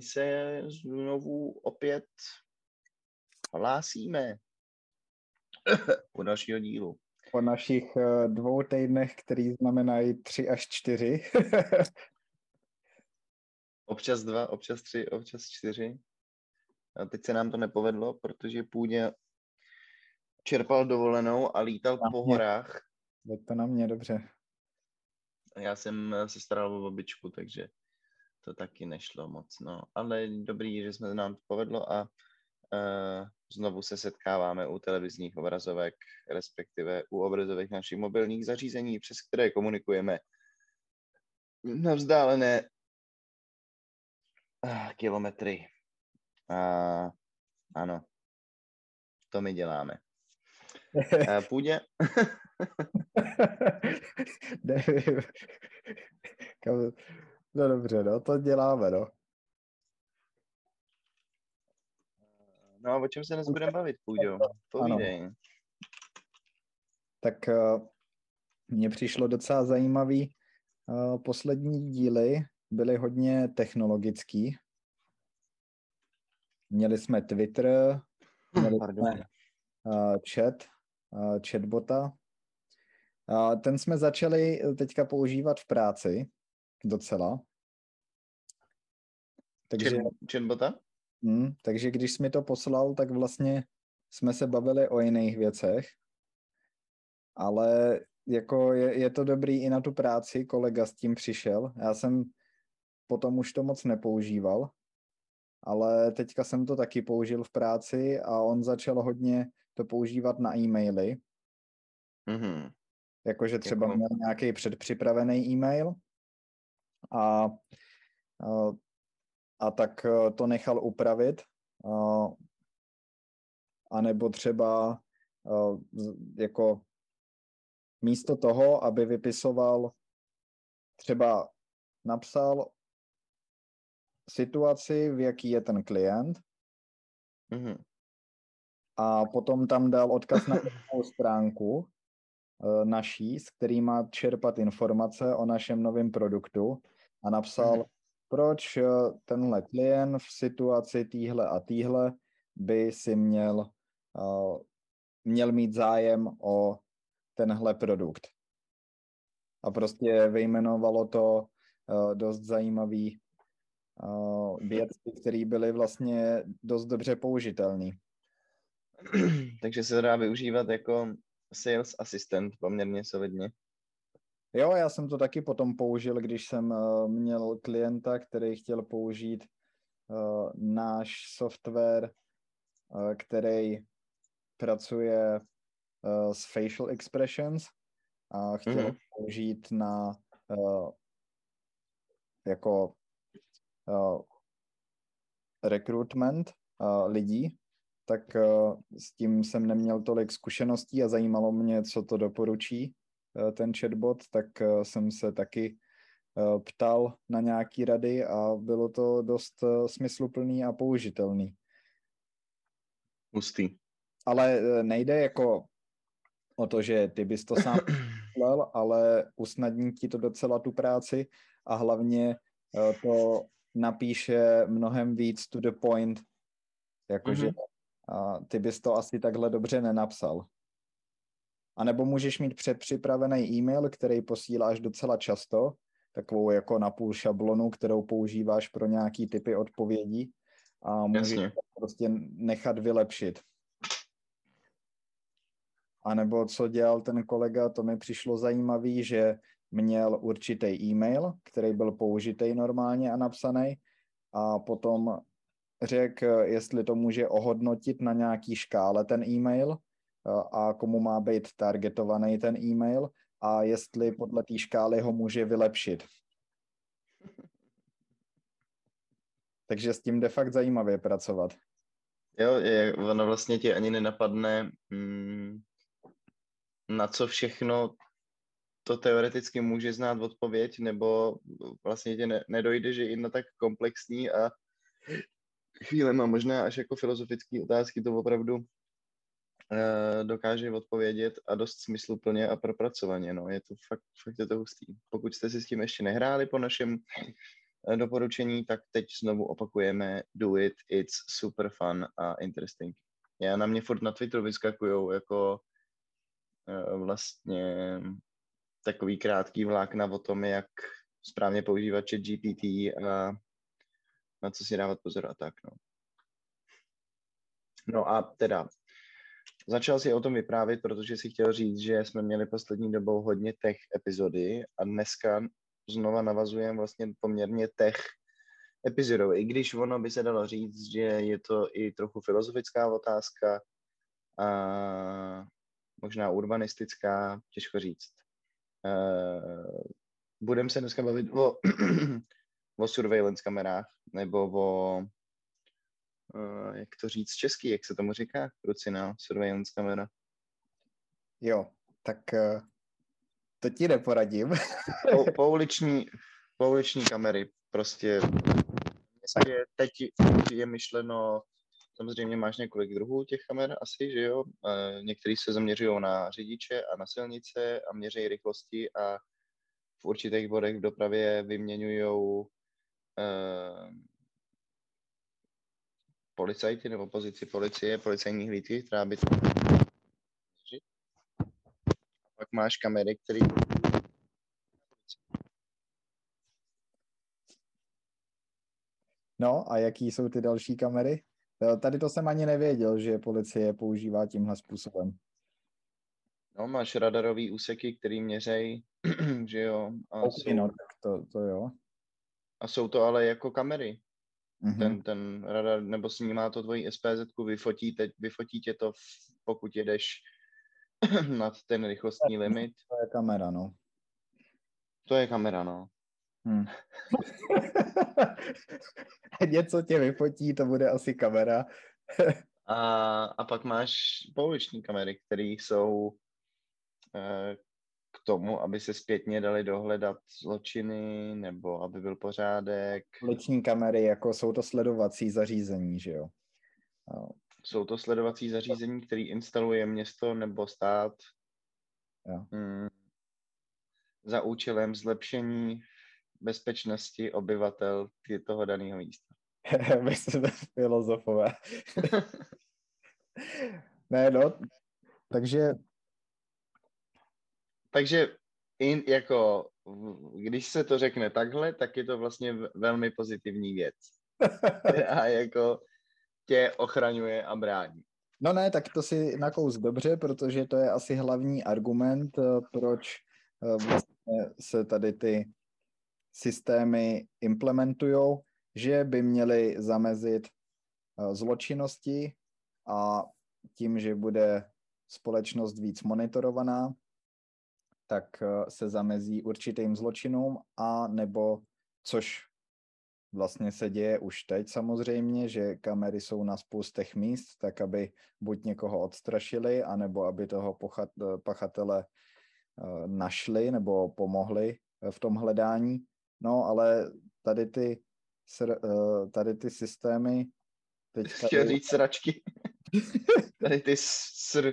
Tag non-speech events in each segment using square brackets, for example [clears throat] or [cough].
my se znovu opět hlásíme [coughs] u dalšího dílu. Po našich eh, dvou týdnech, který znamenají tři až čtyři. [laughs] občas dva, občas tři, občas čtyři. A teď se nám to nepovedlo, protože půdě čerpal dovolenou a lítal na po mě. horách. Je to na mě dobře. Já jsem se staral o babičku, takže to taky nešlo moc. No. Ale dobrý, že jsme nám to povedlo a uh, znovu se setkáváme u televizních obrazovek, respektive u obrazovek našich mobilních zařízení, přes které komunikujeme na vzdálené uh, kilometry. Uh, ano, to my děláme. Uh, půjde. [laughs] no dobře, no, to děláme, no. No a o čem se dnes budeme bavit, Půjďo? Povídej. Ano. Tak uh, mně přišlo docela zajímavý. Uh, poslední díly byly hodně technologický. Měli jsme Twitter, měli Pardon. jsme uh, chat, uh, chatbota. Uh, ten jsme začali teďka používat v práci docela. Takže, chatbota? Hmm, takže když jsi mi to poslal, tak vlastně jsme se bavili o jiných věcech, ale jako je, je to dobrý i na tu práci, kolega s tím přišel. Já jsem potom už to moc nepoužíval, ale teďka jsem to taky použil v práci a on začal hodně to používat na e-maily. Mm-hmm. Jakože třeba jako... měl nějaký předpřipravený e-mail a, a tak eh, to nechal upravit. A nebo třeba eh, jako místo toho, aby vypisoval, třeba napsal situaci, v jaký je ten klient mm-hmm. a potom tam dal odkaz na [laughs] stránku eh, naší, s který má čerpat informace o našem novém produktu a napsal, mm-hmm proč eh, tenhle klient v situaci týhle a týhle by si měl, uh, měl mít zájem o tenhle produkt. A prostě vyjmenovalo to dost zajímavý věci, které byly vlastně dost dobře použitelné. [clears throat] Takže se dá využívat jako sales assistant poměrně solidně. Jo, já jsem to taky potom použil, když jsem uh, měl klienta, který chtěl použít uh, náš software, uh, který pracuje uh, s facial expressions a chtěl mm-hmm. použít na uh, jako uh, recruitment uh, lidí, tak uh, s tím jsem neměl tolik zkušeností a zajímalo mě, co to doporučí. Eh, ten chatbot, tak eh, jsem se taky eh, ptal na nějaký rady a bylo to dost smysluplný a použitelný. Hustý. Ale nejde jako o to, že ty bys to sám [clears throat] myslel, ale usnadní ti to docela tu práci a hlavně to napíše mnohem víc to the point, jakože mm-hmm. Ty bys to asi takhle dobře nenapsal. A nebo můžeš mít předpřipravený e-mail, který posíláš docela často, takovou jako napůl šablonu, kterou používáš pro nějaký typy odpovědí a můžeš Jasně. to prostě nechat vylepšit. A nebo co dělal ten kolega, to mi přišlo zajímavý, že měl určitý e-mail, který byl použitý normálně a napsaný a potom řekl, jestli to může ohodnotit na nějaký škále ten e-mail a komu má být targetovaný ten e-mail a jestli podle té škály ho může vylepšit. [laughs] Takže s tím jde fakt zajímavě pracovat. Jo, je, ono vlastně ti ani nenapadne, mm, na co všechno to teoreticky může znát odpověď, nebo vlastně tě ne, nedojde, že i na tak komplexní a chvíle má možná až jako filozofické otázky to opravdu uh, dokáže odpovědět a dost smysluplně a propracovaně. No. Je to fakt, fakt je to hustý. Pokud jste si s tím ještě nehráli po našem uh, doporučení, tak teď znovu opakujeme do it, it's super fun a interesting. Já na mě furt na Twitteru vyskakujou jako uh, vlastně takový krátký vlákna o tom, jak správně používat chat GPT a na co si dávat pozor a tak. No. no a teda, začal si o tom vyprávět, protože si chtěl říct, že jsme měli poslední dobou hodně tech epizody a dneska znova navazujeme vlastně poměrně tech epizodou, i když ono by se dalo říct, že je to i trochu filozofická otázka a možná urbanistická, těžko říct. Uh, Budeme se dneska bavit o, o surveillance kamerách, nebo o, uh, jak to říct český, jak se tomu říká, krucina, surveillance kamera. Jo, tak uh, to ti neporadím. po, [laughs] pouliční, pouliční kamery, prostě je, teď je myšleno, samozřejmě máš několik druhů těch kamer asi, že jo, některý se zaměřují na řidiče a na silnice a měří rychlosti a v určitých bodech v dopravě vyměňují uh, policajti nebo pozici policie, policajní hlídky, která by to a pak máš kamery, které No a jaký jsou ty další kamery? Eh, tady to jsem ani nevěděl, že policie používá tímhle způsobem. No, máš radarový úseky, který měřej, [clears throat] že jo. A okay, jsou, no, tak to, to jo. A jsou to ale jako kamery. Mm-hmm. Ten, ten radar, nebo snímá to tvoji SPZ, vyfotí, teď, vyfotí tě to, pokud jedeš [clears throat] nad ten rychlostní limit. To je kamera, no. To je kamera, no. Hmm. [laughs] Něco tě vyfotí, to bude asi kamera. [laughs] a, a pak máš pouliční kamery, které jsou Eh, k tomu, aby se zpětně dali dohledat zločiny nebo aby byl pořádek. Uliční kamery, jako jsou to sledovací zařízení, že jo? Jsou to sledovací zařízení, které instaluje město nebo stát jo. Hmm, za účelem zlepšení bezpečnosti obyvatel toho daného místa. [laughs] My jsme filozofové. [laughs] ne, no, takže takže in, jako, když se to řekne takhle, tak je to vlastně velmi pozitivní věc. [laughs] a jako tě ochraňuje a brání. No ne, tak to si nakous dobře, protože to je asi hlavní argument, eh, proč eh, vlastně se tady ty systémy implementují, že by měly zamezit eh, zločinnosti a tím, že bude společnost víc monitorovaná, tak eh, se zamezí určitým zločinům a nebo, což vlastně se děje už teď samozřejmě, že kamery jsou na spoustech míst, tak aby buď někoho odstrašili, anebo aby toho eh, pachatele eh, našli nebo pomohli v tom hledání. No, ale tady ty, tady ty systémy teďka... Chtěl říct sračky. [laughs] tady ty sr...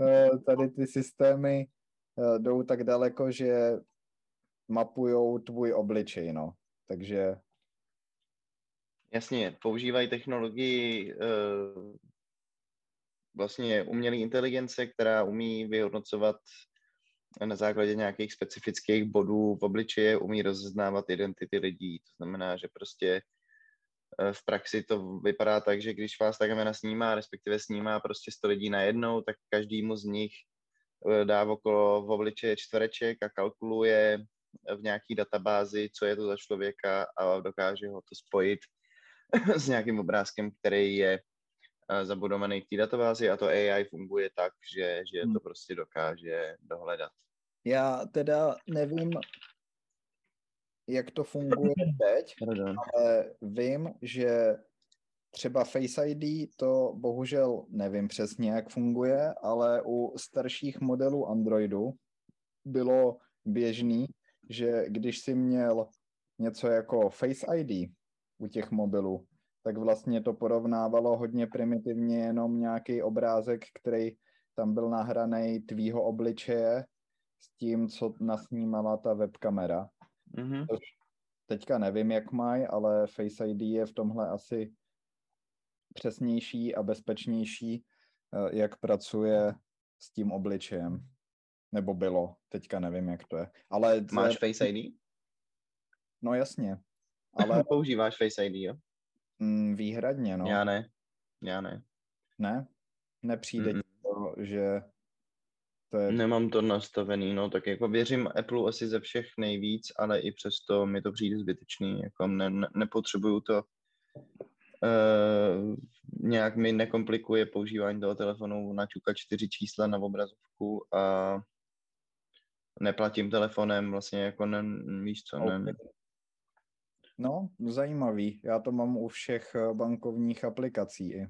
Eh, tady ty systémy eh, jdou tak daleko, že mapujou tvůj obličej, no. Takže... Jasně, používají technologii eh, vlastně umělé inteligence, která umí vyhodnocovat na základě nějakých specifických bodů v obličeje, umí rozeznávat identity lidí. To znamená, že prostě v praxi to vypadá tak, že když vás ta kamera snímá, respektive snímá prostě 100 lidí najednou, tak každému z nich eh, dá okolo v obličeje čtvereček a kalkuluje v nějaký databázi, co je to za člověka a dokáže ho to spojit [laughs] s nějakým obrázkem, který je eh, zabudovaný v té databázi a to AI funguje tak, že, že to hmm. prostě dokáže dohledat. Já teda nevím, jak to funguje [laughs] teď, ale vím, že třeba Face ID to bohužel nevím přesně, jak funguje, ale u starších modelů Androidu bylo běžný, že když si měl něco jako Face ID u těch mobilů, tak vlastně to porovnávalo hodně primitivně jenom nějaký obrázek, který tam byl nahraný tvýho obličeje s tím, co nasnímala ta webkamera. Mm-hmm. teďka nevím, jak mají, ale Face ID je v tomhle asi přesnější a bezpečnější, eh, jak pracuje s tím obličejem. Nebo bylo, teďka nevím, jak to je. Ale Máš Face ID? No jasně. [laughs] Ale... Používáš Face ID, jo? Mm, výhradně, no. Já ne. Já ne. Ne? Nepřijde mm to, že to je... Nemám to nastavený, no, tak jako věřím Apple asi ze všech nejvíc, ale i přesto mi to přijde zbytečný, jako ne, ne, nepotřebuju to, uh, nějak mi nekomplikuje používání toho telefonu, načukat čtyři čísla na obrazovku a neplatím telefonem, vlastně jako ne, víš co, okay. ne, No, zajímavý. Já to mám u všech eh, bankovních aplikací i.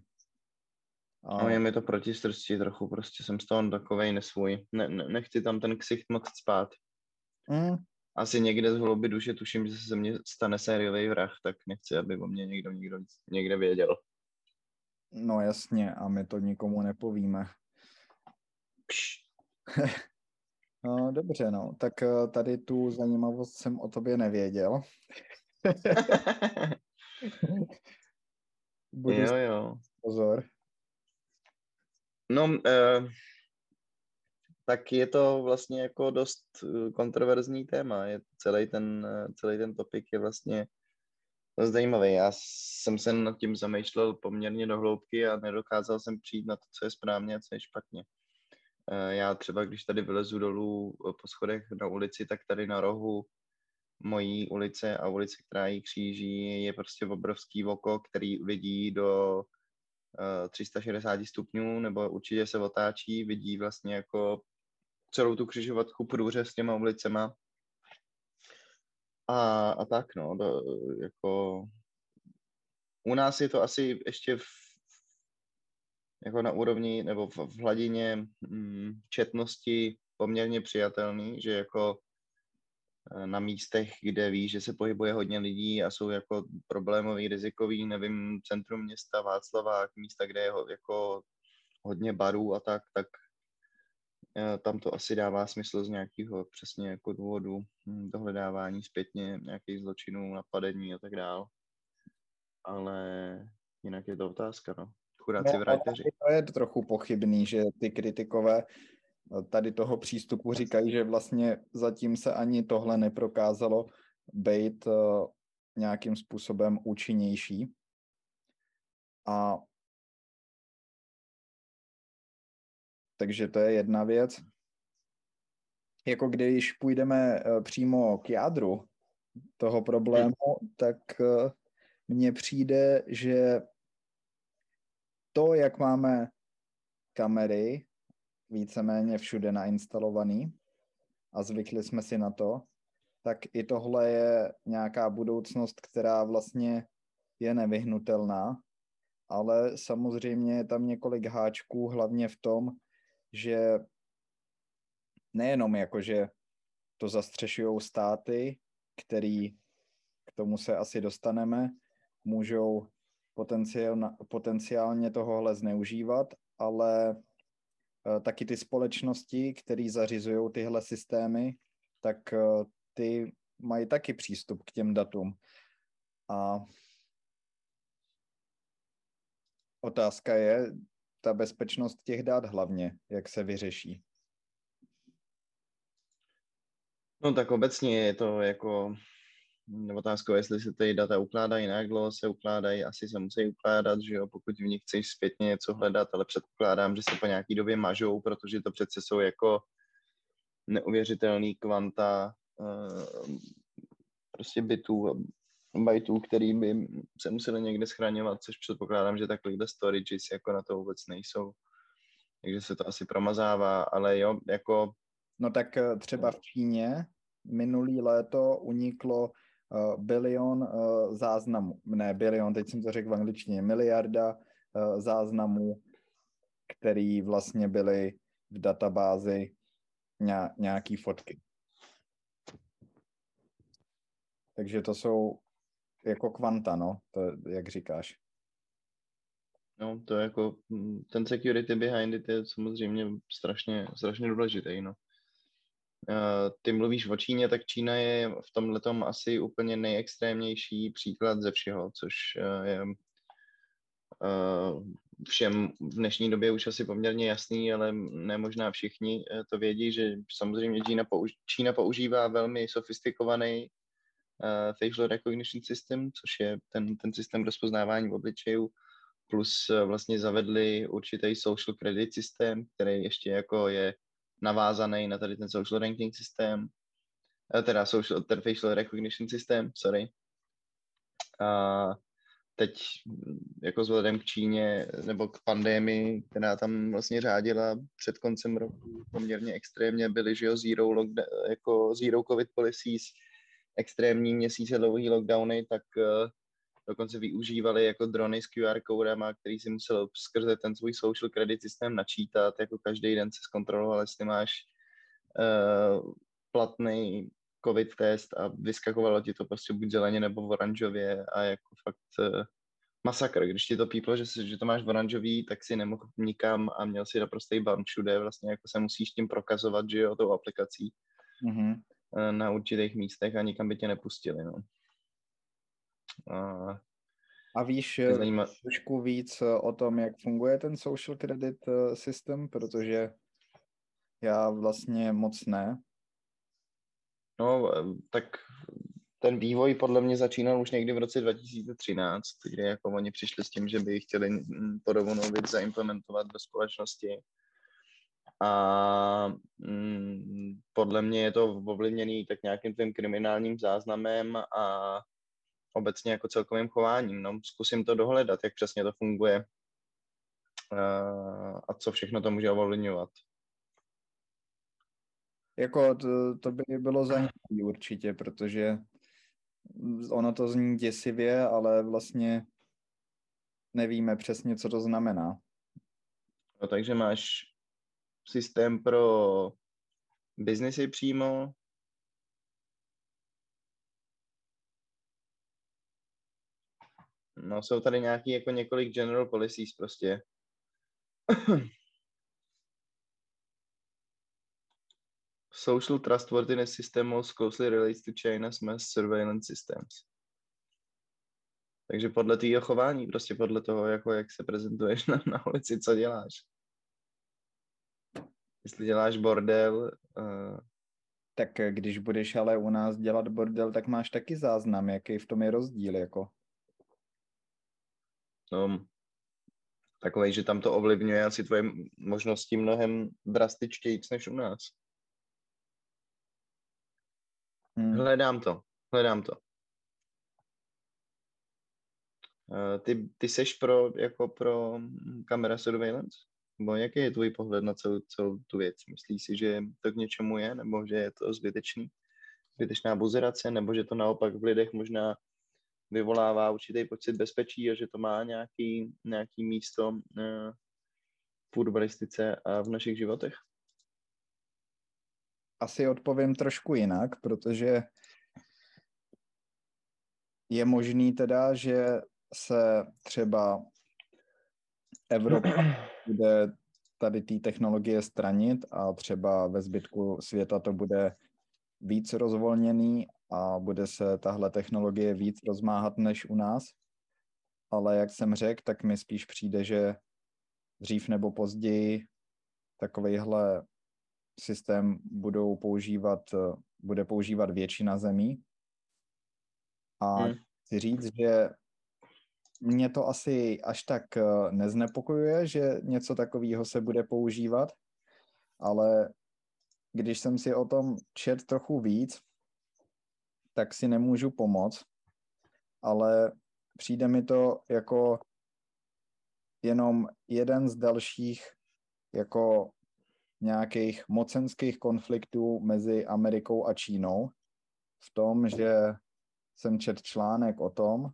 A... Je mi to proti strsti trochu, prostě jsem z toho takovej nesvůj. Ne, ne, nechci tam ten ksicht moc spát. Mm. Asi někde z hlouby duše tuším, že se mně stane sériový vrah, tak nechci, aby o mě někdo, někdo někde věděl. No jasně, a my to nikomu nepovíme. [laughs] no, dobře, no. Tak eh, tady tu zajímavost jsem o tobě nevěděl. [laughs] [laughs] Budu jo, jo. Pozor. No, uh, tak je to vlastně jako dost eh, kontroverzní téma. Je celý ten, eh, celý ten topik je vlastně dost zajímavý. Já jsem se nad tím zamýšlel poměrně do hloubky a nedokázal jsem přijít na to, co je správně a co je špatně. Já třeba, když tady vylezu dolů po schodech na ulici, tak tady na rohu mojí ulice a ulice, která ji kříží, je prostě obrovský oko, který vidí do 360 stupňů, nebo určitě se otáčí, vidí vlastně jako celou tu křižovatku průřez s těma ulicema. A, a tak, no, do, jako u nás je to asi ještě v, jako na úrovni nebo v, v hladině mm, četnosti poměrně přijatelný, že jako Eh, na místech, kde ví, že se pohybuje hodně lidí a jsou jako problémový, rizikový, nevím, centrum města, Václavák, místa, kde je jako hodně barů a tak, tak eh, tam to asi dává smysl z nějakého přesně jako důvodu hm, dohledávání zpětně nějakých zločinů, napadení a tak dál. Ale jinak je to otázka, no. Chudáci no, vrajteři. To je trochu pochybný, že ty kritikové tady toho přístupu říkají, že vlastně zatím se ani tohle neprokázalo být eh, nějakým způsobem účinnější. A takže to je jedna věc. Jako když půjdeme eh, přímo k jádru toho problému, tak eh, mně přijde, že to, jak máme kamery víceméně všude nainstalovaný a zvykli jsme si na to, tak i tohle je nějaká budoucnost, která vlastně je nevyhnutelná, ale samozřejmě je tam několik háčků, hlavně v tom, že nejenom jako, že to zastřešují státy, který k tomu se asi dostaneme, můžou potenciálně tohohle zneužívat, ale taky ty společnosti, které zařizují tyhle systémy, tak eh, ty mají taky přístup k těm datům. A otázka je, ta bezpečnost těch dat hlavně, jak se vyřeší. No tak obecně je to jako otázkou, jestli se ty data ukládají, na jak dlouho se ukládají, asi se musí ukládat, že jo, pokud v nich chceš zpětně něco hledat, ale předpokládám, že se po nějaký době mažou, protože to přece jsou jako neuvěřitelný kvanta uh, prostě bitů, bajtů, který by se museli někde schraňovat, což předpokládám, že takovýhle storages jako na to vůbec nejsou. Takže se to asi promazává, ale jo, jako... No tak eh, třeba v Číně minulý léto uniklo uh, bilion uh, záznamů, ne bilion, teď jsem to řekl v angličtině, miliarda uh, záznamů, který vlastně byly v databázi nějaký fotky. Takže to jsou jako kvanta, no, to, jak říkáš. No, to je jako, hm, ten security behind it je samozřejmě strašně, strašně důležitý, no. Ty mluvíš o Číně, tak Čína je v tomhle asi úplně nejextrémnější příklad ze všeho, což eh, je eh, všem v dnešní době už asi poměrně jasný, ale ne možná všichni eh, to vědí, že samozřejmě Čína, použ- Čína používá velmi sofistikovaný uh, facial recognition system, což je ten, ten systém rozpoznávání obličejů, plus vlastně zavedli určitý social credit systém, který ještě jako je navázaný na tady ten social ranking systém, uh, teda social, ten facial recognition systém, sorry. Uh, teď jako vzhledem k Číně nebo k pandemii, která tam vlastně řádila před koncem roku poměrně extrémně, byly, že jo, zero, jako zero covid policies, extrémní měsíce dlouhý lockdowny, tak uh, dokonce využívali jako drony s QR kódama, který si musel skrze ten svůj social credit systém načítat, jako každý den se zkontroloval, jestli máš uh, platný covid test a vyskakovalo ti to prostě buď zeleně nebo v oranžově a jako fakt uh, masakr. Když ti to píplo, že, že to máš v oranžový, tak si nemohl nikam a měl si naprostý ban všude, vlastně jako se musíš tím prokazovat, že jo, tou aplikací mm-hmm. na určitých místech a nikam by tě nepustili, no. A, a víš eh, zajímá... trošku víc o tom, jak funguje ten social credit systém, protože já vlastně moc ne. No, tak ten vývoj podle mě začínal už někdy v roce 2013, kdy jako oni přišli s tím, že by chtěli podobnou věc zaimplementovat do společnosti. A mm, podle mě je to ovlivněný tak nějakým tím kriminálním záznamem a obecně jako celkovým chováním. No, zkusím to dohledat, jak přesně to funguje a co všechno to může ovlivňovat. Jako to, to by bylo zajímavé určitě, protože ono to zní děsivě, ale vlastně nevíme přesně, co to znamená. No, takže máš systém pro biznesy přímo, No, jsou tady nějaký jako několik general policies prostě. [clears throat] social trustworthiness system most closely relates to China's mass surveillance systems. Takže podle tvýho chování, prostě podle toho, jako jak se prezentuješ [laughs] na, na ulici, co děláš. Jestli děláš bordel... Uh... Tak když budeš ale u nás dělat bordel, tak máš taky záznam, jaký v tom je rozdíl, jako. No, takovej, že tam to ovlivňuje asi tvoje možnosti mnohem drastičtějíc než u nás. Hmm. Hledám to, hledám to. Uh, ty, ty seš pro, jako pro kamera surveillance? Nebo jaký je tvůj pohled na celou, celou tu věc? Myslíš si, že to k něčemu je, nebo že je to zbytečný? Zbytečná buzerace, nebo že to naopak v lidech možná vyvolává určitý pocit bezpečí a že to má nějaký, nějaký místo uh, v urbanistice a v našich životech? asi odpovím trošku jinak, protože je možný teda, že se třeba Evropa [clears throat] bude tady té technologie stranit a třeba ve zbytku světa to bude víc rozvolněný a bude se tahle technologie víc rozmáhat než u nás. Ale jak jsem řekl, tak mi spíš přijde, že dřív nebo později takovejhle systém budou používat, bude používat většina zemí. A hmm. chci říct, že mě to asi až tak eh, neznepokojuje, že něco takového se bude používat, ale když jsem si o tom čet trochu víc, tak si nemůžu pomoct, ale přijde mi to jako jenom jeden z dalších jako nějakých mocenských konfliktů mezi Amerikou a Čínou v tom, že jsem čet článek o tom,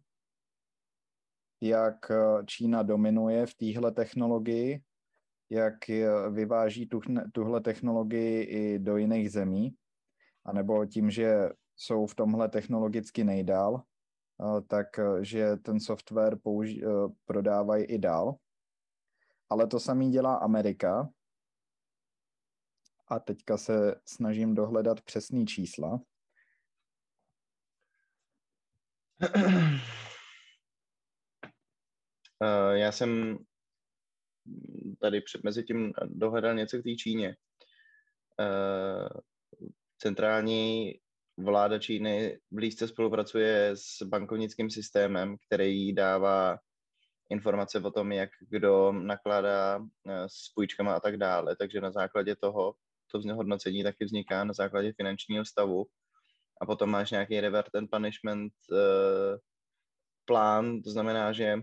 jak Čína dominuje v téhle technologii, jak vyváží tuhle technologii i do jiných zemí, anebo tím, že jsou v tomhle technologicky nejdál, tak že ten software použi- prodávají i dál. Ale to samý dělá Amerika. A teďka se snažím dohledat přesný čísla. Já jsem tady před mezi tím dohledal něco k té Číně. Centrální vláda Číny blízce spolupracuje s bankovnickým systémem, který dává informace o tom, jak kdo nakládá eh, s půjčkama a tak dále. Takže na základě toho to hodnocení taky vzniká na základě finančního stavu. A potom máš nějaký revert and punishment uh, plán, to znamená, že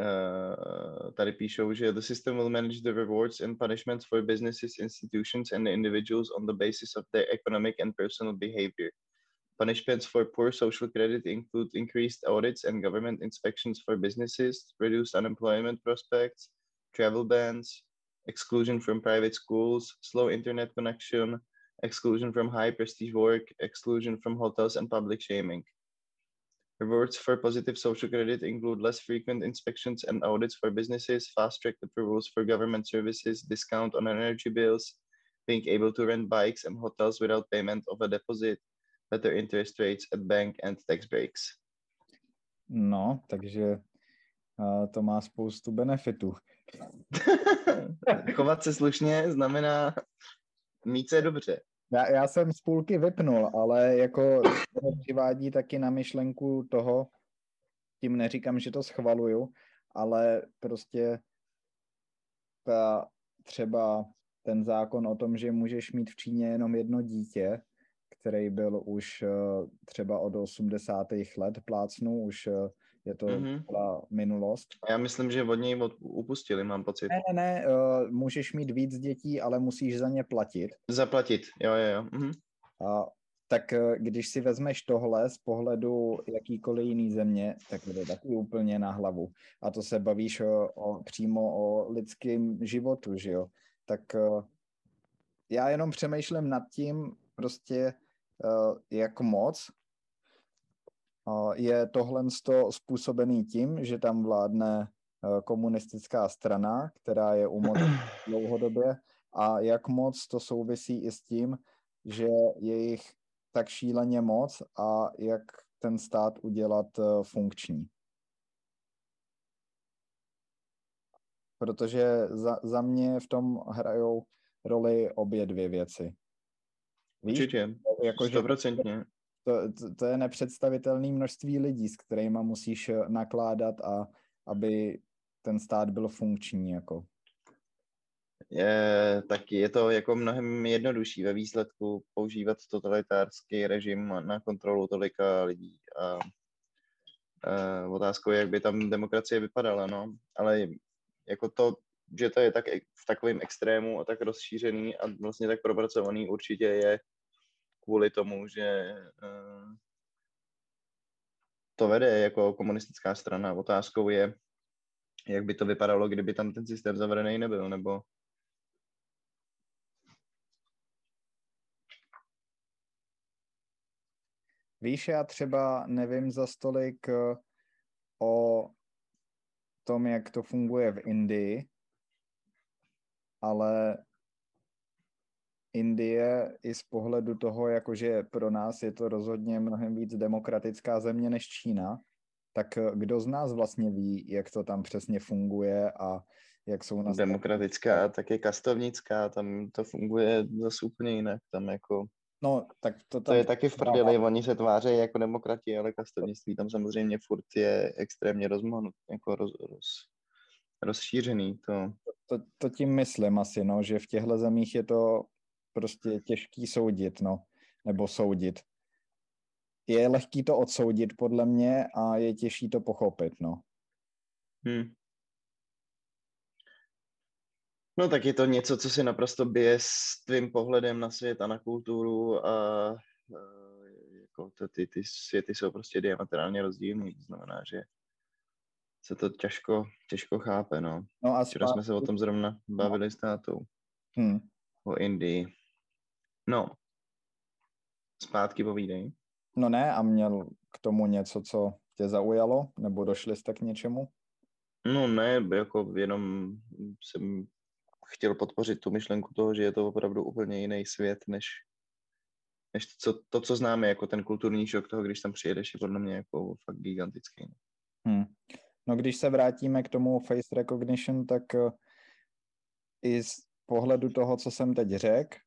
Eh, že the system will manage the rewards and punishments for businesses, institutions and individuals on the basis of their economic and personal behavior. Punishments for poor social credit include increased audits and government inspections for businesses, reduced unemployment prospects, travel bans, exclusion from private schools, slow internet connection, exclusion from high prestige work, exclusion from hotels, and public shaming. Rewards for positive social credit include less frequent inspections and audits for businesses, fast-track approvals for government services, discount on energy bills, being able to rent bikes and hotels without payment of a deposit, better interest rates at bank and tax breaks. No, takže uh, to má spoustu benefitů. [laughs] Chovat se slušně znamená mít se dobře. Já, já jsem z půlky vypnul, ale jako přivádí taky na myšlenku toho, tím neříkám, že to schvaluju, ale prostě ta třeba ten zákon o tom, že můžeš mít v Číně jenom jedno dítě, který byl už eh, třeba od 80. let plácnu, už eh, je to mm-hmm. minulost. Já myslím, že od něj upustili, mám pocit. Ne, ne, ne, uh, můžeš mít víc dětí, ale musíš za ně platit. Zaplatit, jo, jo, jo. Mm-hmm. A tak uh, když si vezmeš tohle z pohledu jakýkoliv jiný země, tak to je taky úplně na hlavu. A to se bavíš o, o, přímo o lidském životu, že jo. Tak já jenom přemýšlím nad tím, prostě jak moc je tohle způsobený tím, že tam vládne e, komunistická strana, která je u moci [clears throat] dlouhodobě a jak moc to souvisí i s tím, že je jich tak šíleně moc a jak ten stát udělat e, funkční. Protože za, za mě v tom hrajou roli obě dvě věci. Víš? Určitě, jako, 100% to, to, to je nepředstavitelné množství lidí, s kterými musíš eh, nakládat a aby ten stát byl funkční. Jako. Je, tak je to jako mnohem jednodušší ve výsledku používat totalitárský režim na kontrolu tolika lidí. A, a otázkou je, jak by tam demokracie vypadala, no. Ale jako to, že to je tak v takovém extrému a tak rozšířený a vlastně tak propracovaný, určitě je kvůli tomu, že eh, to vede jako komunistická strana. Otázkou je, jak by to vypadalo, kdyby tam ten systém zavedený nebyl, nebo Víš, já třeba nevím za stolik eh, o tom, jak to funguje v Indii, ale Indie i z pohledu toho, jakože pro nás je to rozhodně mnohem víc demokratická země než Čína, tak eh, kdo z nás vlastně ví, jak to tam přesně funguje a jak jsou na Demokratická, je kastovnická, tam to funguje zase úplně jinak, tam jako... No, tak to, tam... to je taky v prdeli, oni se tváří jako demokrati, ale kastovnictví tam samozřejmě furt je extrémně rozmohnut, jako roz, roz, rozšířený. To... To, to tím myslím asi, no, že v těchto zemích je to prostě těžký soudit, no, nebo soudit. Je lehký to odsoudit, podle mě, a je těžší to pochopit, no. Hmm. No tak je to něco, co si naprosto bije s tvým pohledem na svět a na kulturu a, a jako to, ty, ty světy jsou prostě diametrálně rozdílný, to znamená, že se to těžko, těžko chápe, no. no a Včera jsme se o tom zrovna bavili no. s tátou. Hmm. O Indii. No, zpátky povídej. No ne, a měl k tomu něco, co tě zaujalo, nebo došli jste k něčemu? No ne, jako jenom jsem chtěl podpořit tu myšlenku toho, že je to opravdu úplně jiný svět, než, než to, to, co známe, jako ten kulturní šok toho, když tam přijedeš, je podle mě jako fakt gigantický. Hmm. No když se vrátíme k tomu face recognition, tak uh, i z pohledu toho, co jsem teď řekl,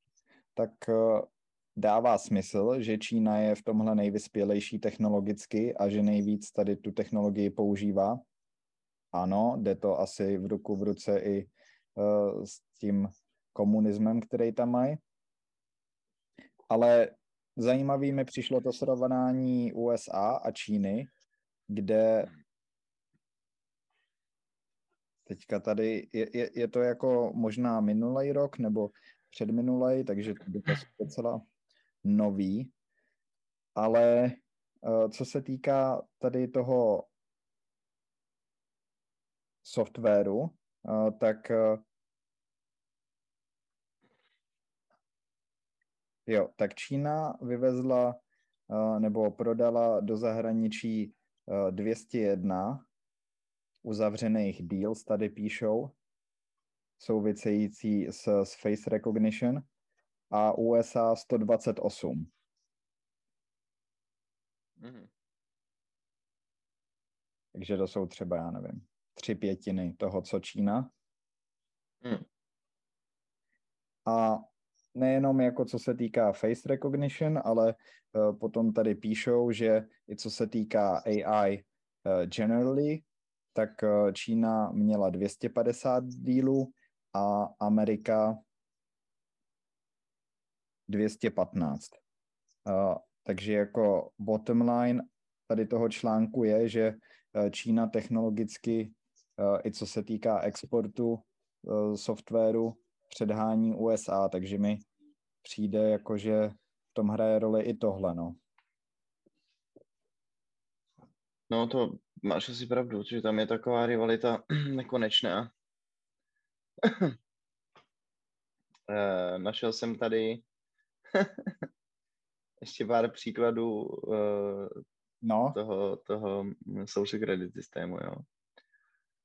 tak uh, dává smysl, že Čína je v tomhle nejvyspělejší technologicky a že nejvíc tady tu technologii používá. Ano, jde to asi v ruku v ruce i uh, s tím komunismem, který tam mají. Ale zajímavý mi přišlo to srovnání USA a Číny, kde teďka tady je, je, je to jako možná minulý rok nebo předminulý, takže to by to docela nový, ale uh, co se týká tady toho softwaru, uh, tak uh, jo, tak Čína vyvezla nebo prodala do zahraničí uh, 201 uzavřených deals, tady píšou, související s, s face recognition a USA 128. Mm-hmm. Takže to jsou třeba, já nevím, tři pětiny toho, co Čína. Mm. A nejenom jako co se týká face recognition, ale uh, potom tady píšou, že i co se týká AI uh, generally, tak uh, Čína měla 250 dílů a Amerika 215. Uh, takže jako bottom line tady toho článku je, že uh, Čína technologicky, uh, i co se týká exportu uh, softwaru, předhání USA, takže mi přijde jako, že v tom hraje roli i tohle, no. No to máš asi pravdu, že tam je taková rivalita [clears throat] nekonečná. [coughs] našel jsem tady [laughs] ještě pár příkladů uh, no. toho, toho social credit systému. Jo.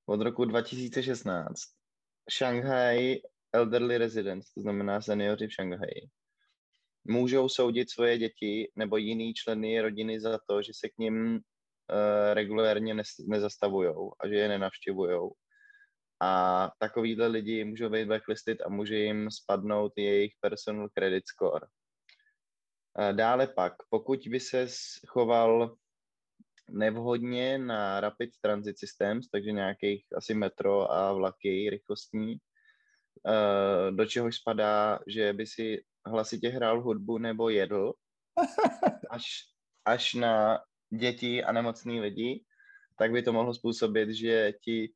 Od roku 2016 Shanghai Elderly Residents, to znamená seniori v Šanghaji, můžou soudit svoje děti nebo jiný členy rodiny za to, že se k ním uh, regulérně nezastavují a že je nenavštěvují. A takovýhle lidi můžou být blacklisted a může jim spadnout jejich personal credit score. Dále pak, pokud by se choval nevhodně na Rapid Transit Systems, takže nějakých asi metro a vlaky rychlostní, do čehož spadá, že by si hlasitě hrál hudbu nebo jedl, [laughs] až, až na děti a nemocný lidi, tak by to mohlo způsobit, že ti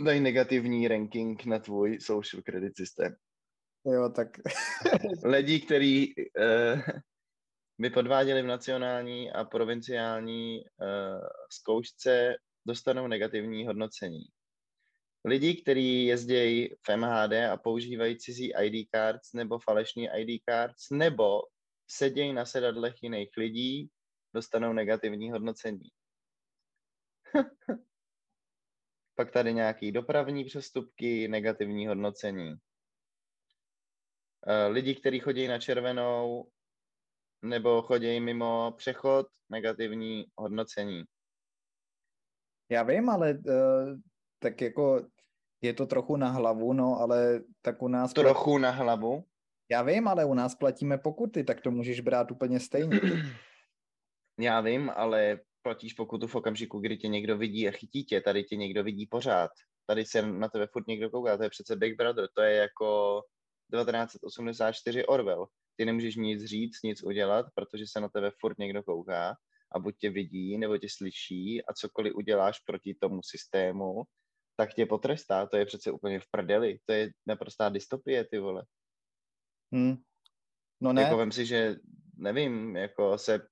dají negativní ranking na tvůj social credit systém. Jo, tak... [laughs] Lidi, kteří uh, by podváděli v nacionální a provinciální uh, zkoušce, dostanou negativní hodnocení. Lidi, kteří jezdí v MHD a používají cizí ID cards nebo falešní ID cards, nebo sedějí na sedadlech jiných lidí, dostanou negativní hodnocení. [laughs] Pak tady nějaký dopravní přestupky, negativní hodnocení. Eh, lidi, kteří chodí na červenou nebo chodí mimo přechod, negativní hodnocení. Já vím, ale uh, tak jako je to trochu na hlavu, no, ale tak u nás... Trochu platí... na hlavu? Já vím, ale u nás platíme pokuty, tak to můžeš brát úplně stejně. Já vím, ale platíš pokutu v okamžiku, kdy tě někdo vidí a chytí tě, tady tě někdo vidí pořád. Tady se na tebe furt někdo kouká, to je přece Big Brother, to je jako 1984 Orwell. Ty nemůžeš nic říct, nic udělat, protože se na tebe furt někdo kouká a buď tě vidí, nebo tě slyší a cokoliv uděláš proti tomu systému, tak tě potrestá. To je přece úplně v prdeli. To je naprostá dystopie, ty vole. Hmm. No ne. Jako vem si, že nevím, jako se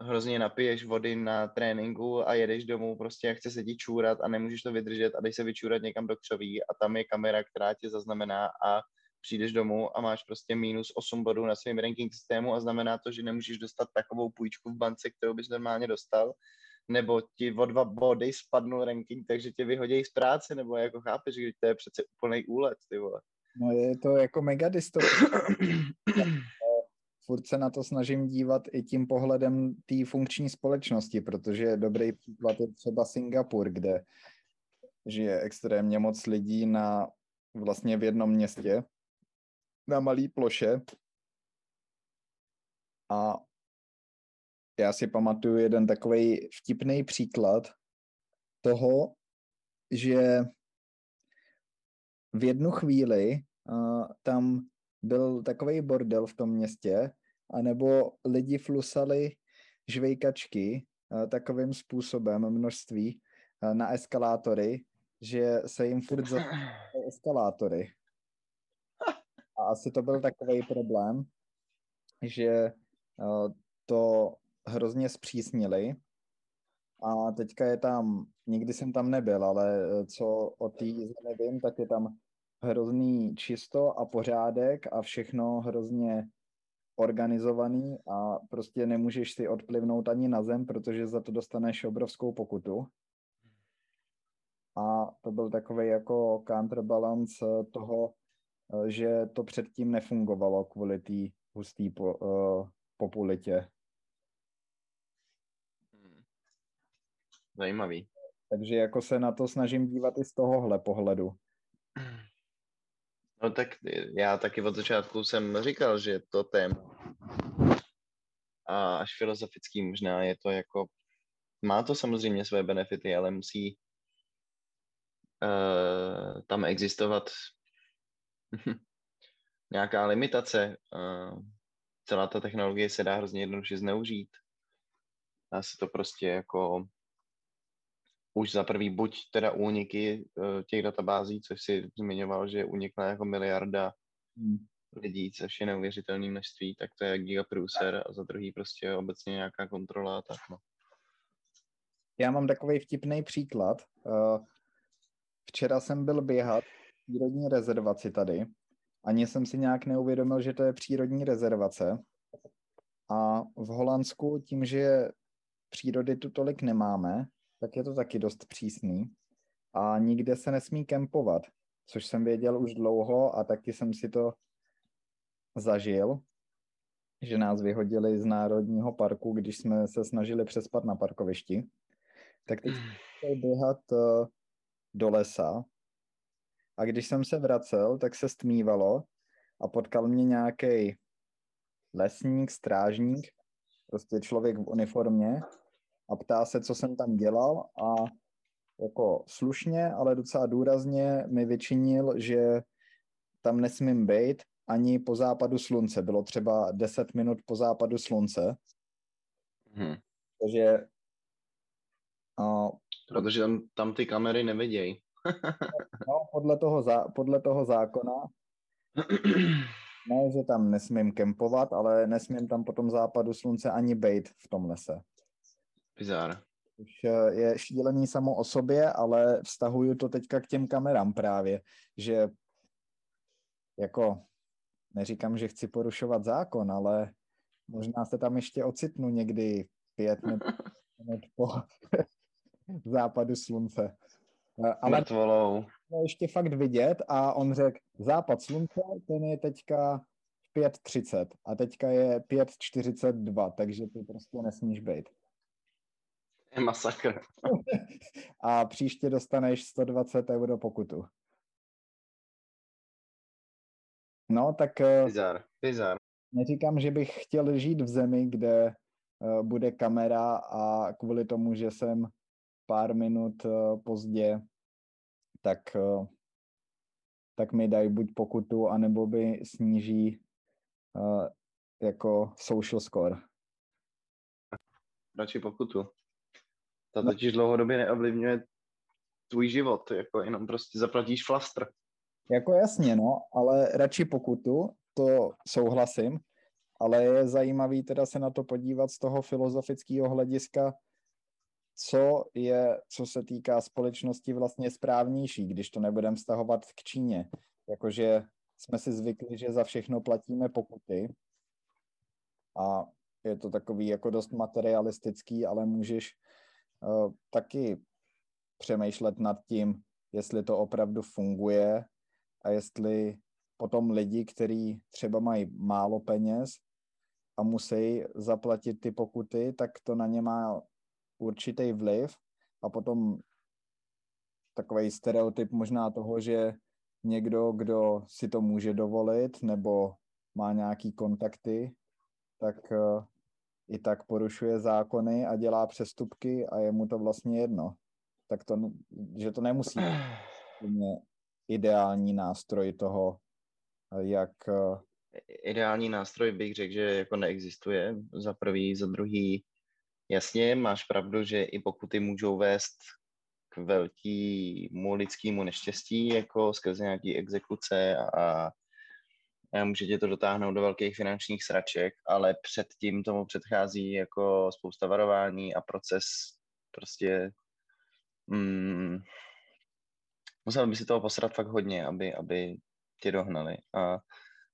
hrozně napiješ vody na tréninku a jedeš domů prostě jak chce se ti čůrat a nemůžeš to vydržet a jdeš se vyčůrat někam do křoví a tam je kamera, která tě zaznamená a přijdeš domů a máš prostě minus 8 bodů na svém ranking systému a znamená to, že nemůžeš dostat takovou půjčku v bance, kterou bys normálně dostal, nebo ti o dva body spadnul ranking, takže tě vyhodí z práce, nebo jako chápeš, že to je přece úplný úlet, ty vole. No je to jako mega dystopie. [clears throat] Furt se na to snažím dívat i tím pohledem té funkční společnosti, protože dobrý příklad je třeba Singapur, kde žije extrémně moc lidí na vlastně v jednom městě, na malý ploše. A já si pamatuju jeden takový vtipný příklad toho, že v jednu chvíli uh, tam byl takový bordel v tom městě, anebo lidi flusali žvejkačky uh, takovým způsobem množství uh, na eskalátory, že se jim furt [clears throat] eskalátory. A asi to byl takový problém, že uh, to hrozně zpřísnili a teďka je tam, nikdy jsem tam nebyl, ale co o té zemi vím, tak je tam hrozný čisto a pořádek a všechno hrozně organizovaný a prostě nemůžeš si odplivnout ani na zem, protože za to dostaneš obrovskou pokutu. A to byl takový jako counterbalance toho, že to předtím nefungovalo kvůli té husté po, uh, populitě. Zajímavý. Takže jako se na to snažím dívat i z tohohle pohledu. No tak já taky od začátku jsem říkal, že to téma a až filozofický možná je to jako, má to samozřejmě své benefity, ale musí uh, tam existovat [laughs] nějaká limitace. Uh, celá ta technologie se dá hrozně jednoduše zneužít. Dá se to prostě jako už za prvý buď teda úniky uh, těch databází, což si zmiňoval, že unikla jako miliarda hmm. lidí, což je neuvěřitelné množství, tak to je gigaprůser a za druhý prostě obecně nějaká kontrola a tak no. Já mám takový vtipný příklad. Uh, včera jsem byl běhat v přírodní rezervaci tady. Ani jsem si nějak neuvědomil, že to je přírodní rezervace. A v Holandsku tím, že přírody tu tolik nemáme, tak je to taky dost přísný. A nikde se nesmí kempovat, což jsem věděl už dlouho a taky jsem si to zažil, že nás vyhodili z Národního parku, když jsme se snažili přespat na parkovišti. Tak teď jsem běhat eh, do lesa a když jsem se vracel, tak se stmívalo a potkal mě nějaký lesník, strážník, prostě člověk v uniformě a ptá se, co jsem tam dělal a jako slušně, ale docela důrazně mi vyčinil, že tam nesmím být ani po západu slunce. Bylo třeba 10 minut po západu slunce. Hmm. Takže a, Protože tam, tam ty kamery nevidějí. [laughs] no, podle toho, zá, podle toho zákona ne, že tam nesmím kempovat, ale nesmím tam po tom západu slunce ani bejt v tom lese. Bizár. Už eh, je šílený samo o sobě, ale vztahuju to teďka k těm kamerám právě, že jako neříkám, že chci porušovat zákon, ale možná se tam ještě ocitnu někdy pět [laughs] minut po [laughs] západu slunce. Eh, ale Mrtvolou. ještě fakt vidět a on řekl, západ slunce, ten je teďka 5.30 a teďka je 5.42, takže ty prostě nesmíš být je masakr. [laughs] a příště dostaneš 120 euro pokutu. No, tak... Eh, bizar, bizar. Neříkám, že bych chtěl žít v zemi, kde uh, bude kamera a kvůli tomu, že jsem pár minut uh, pozdě, tak, uh, tak mi dají buď pokutu, anebo by sníží jako social score. Radši pokutu. To no. totiž dlouhodobě neovlivňuje tvůj život, jako jenom prostě zaplatíš flastr. Jako jasně, no, ale radši pokutu, to souhlasím, ale je zajímavý teda se na to podívat z toho filozofického hlediska, co je, co se týká společnosti vlastně správnější, když to nebudeme vztahovat k Číně. Jakože jsme si zvykli, že za všechno platíme pokuty a je to takový jako dost materialistický, ale můžeš taky přemýšlet nad tím, jestli to opravdu funguje a jestli potom lidi, kteří třeba mají málo peněz a musí zaplatit ty pokuty, tak to na ně má určitý vliv a potom takový stereotyp možná toho, že někdo, kdo si to může dovolit nebo má nějaký kontakty, tak uh, i tak porušuje zákony a dělá přestupky a je mu to vlastně jedno. Tak to, že to nemusí být [sighs] ideální nástroj toho, jak... Uh, ideální nástroj bych řekl, že jako neexistuje. Za prvý, za druhý, jasně, máš pravdu, že i pokuty můžou vést k velkému lidskému neštěstí, jako skrze nějaký exekuce a může tě to dotáhnout do velkých finančních sraček, ale předtím tomu předchází jako spousta varování a proces prostě mm, musel by si toho posrat fakt hodně, aby, aby tě dohnali. A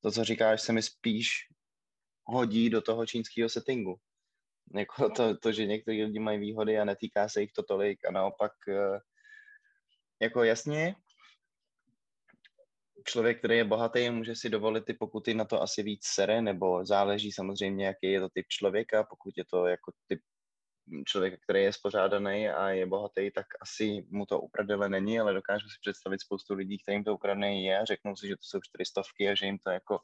to, co říkáš, se mi spíš hodí do toho čínského settingu. Jako to, to, že někteří lidi mají výhody a netýká se jich to tolik a naopak eh, jako jasně, člověk, který je bohatý, může si dovolit ty pokuty na to asi víc sere, nebo záleží samozřejmě, jaký je to typ člověka, pokud je to jako typ člověka, který je spořádaný a je bohatý, tak asi mu to ukradele není, ale dokážu si představit spoustu lidí, kterým to ukradené je a řeknou si, že to jsou čtyřistovky a že jim to jako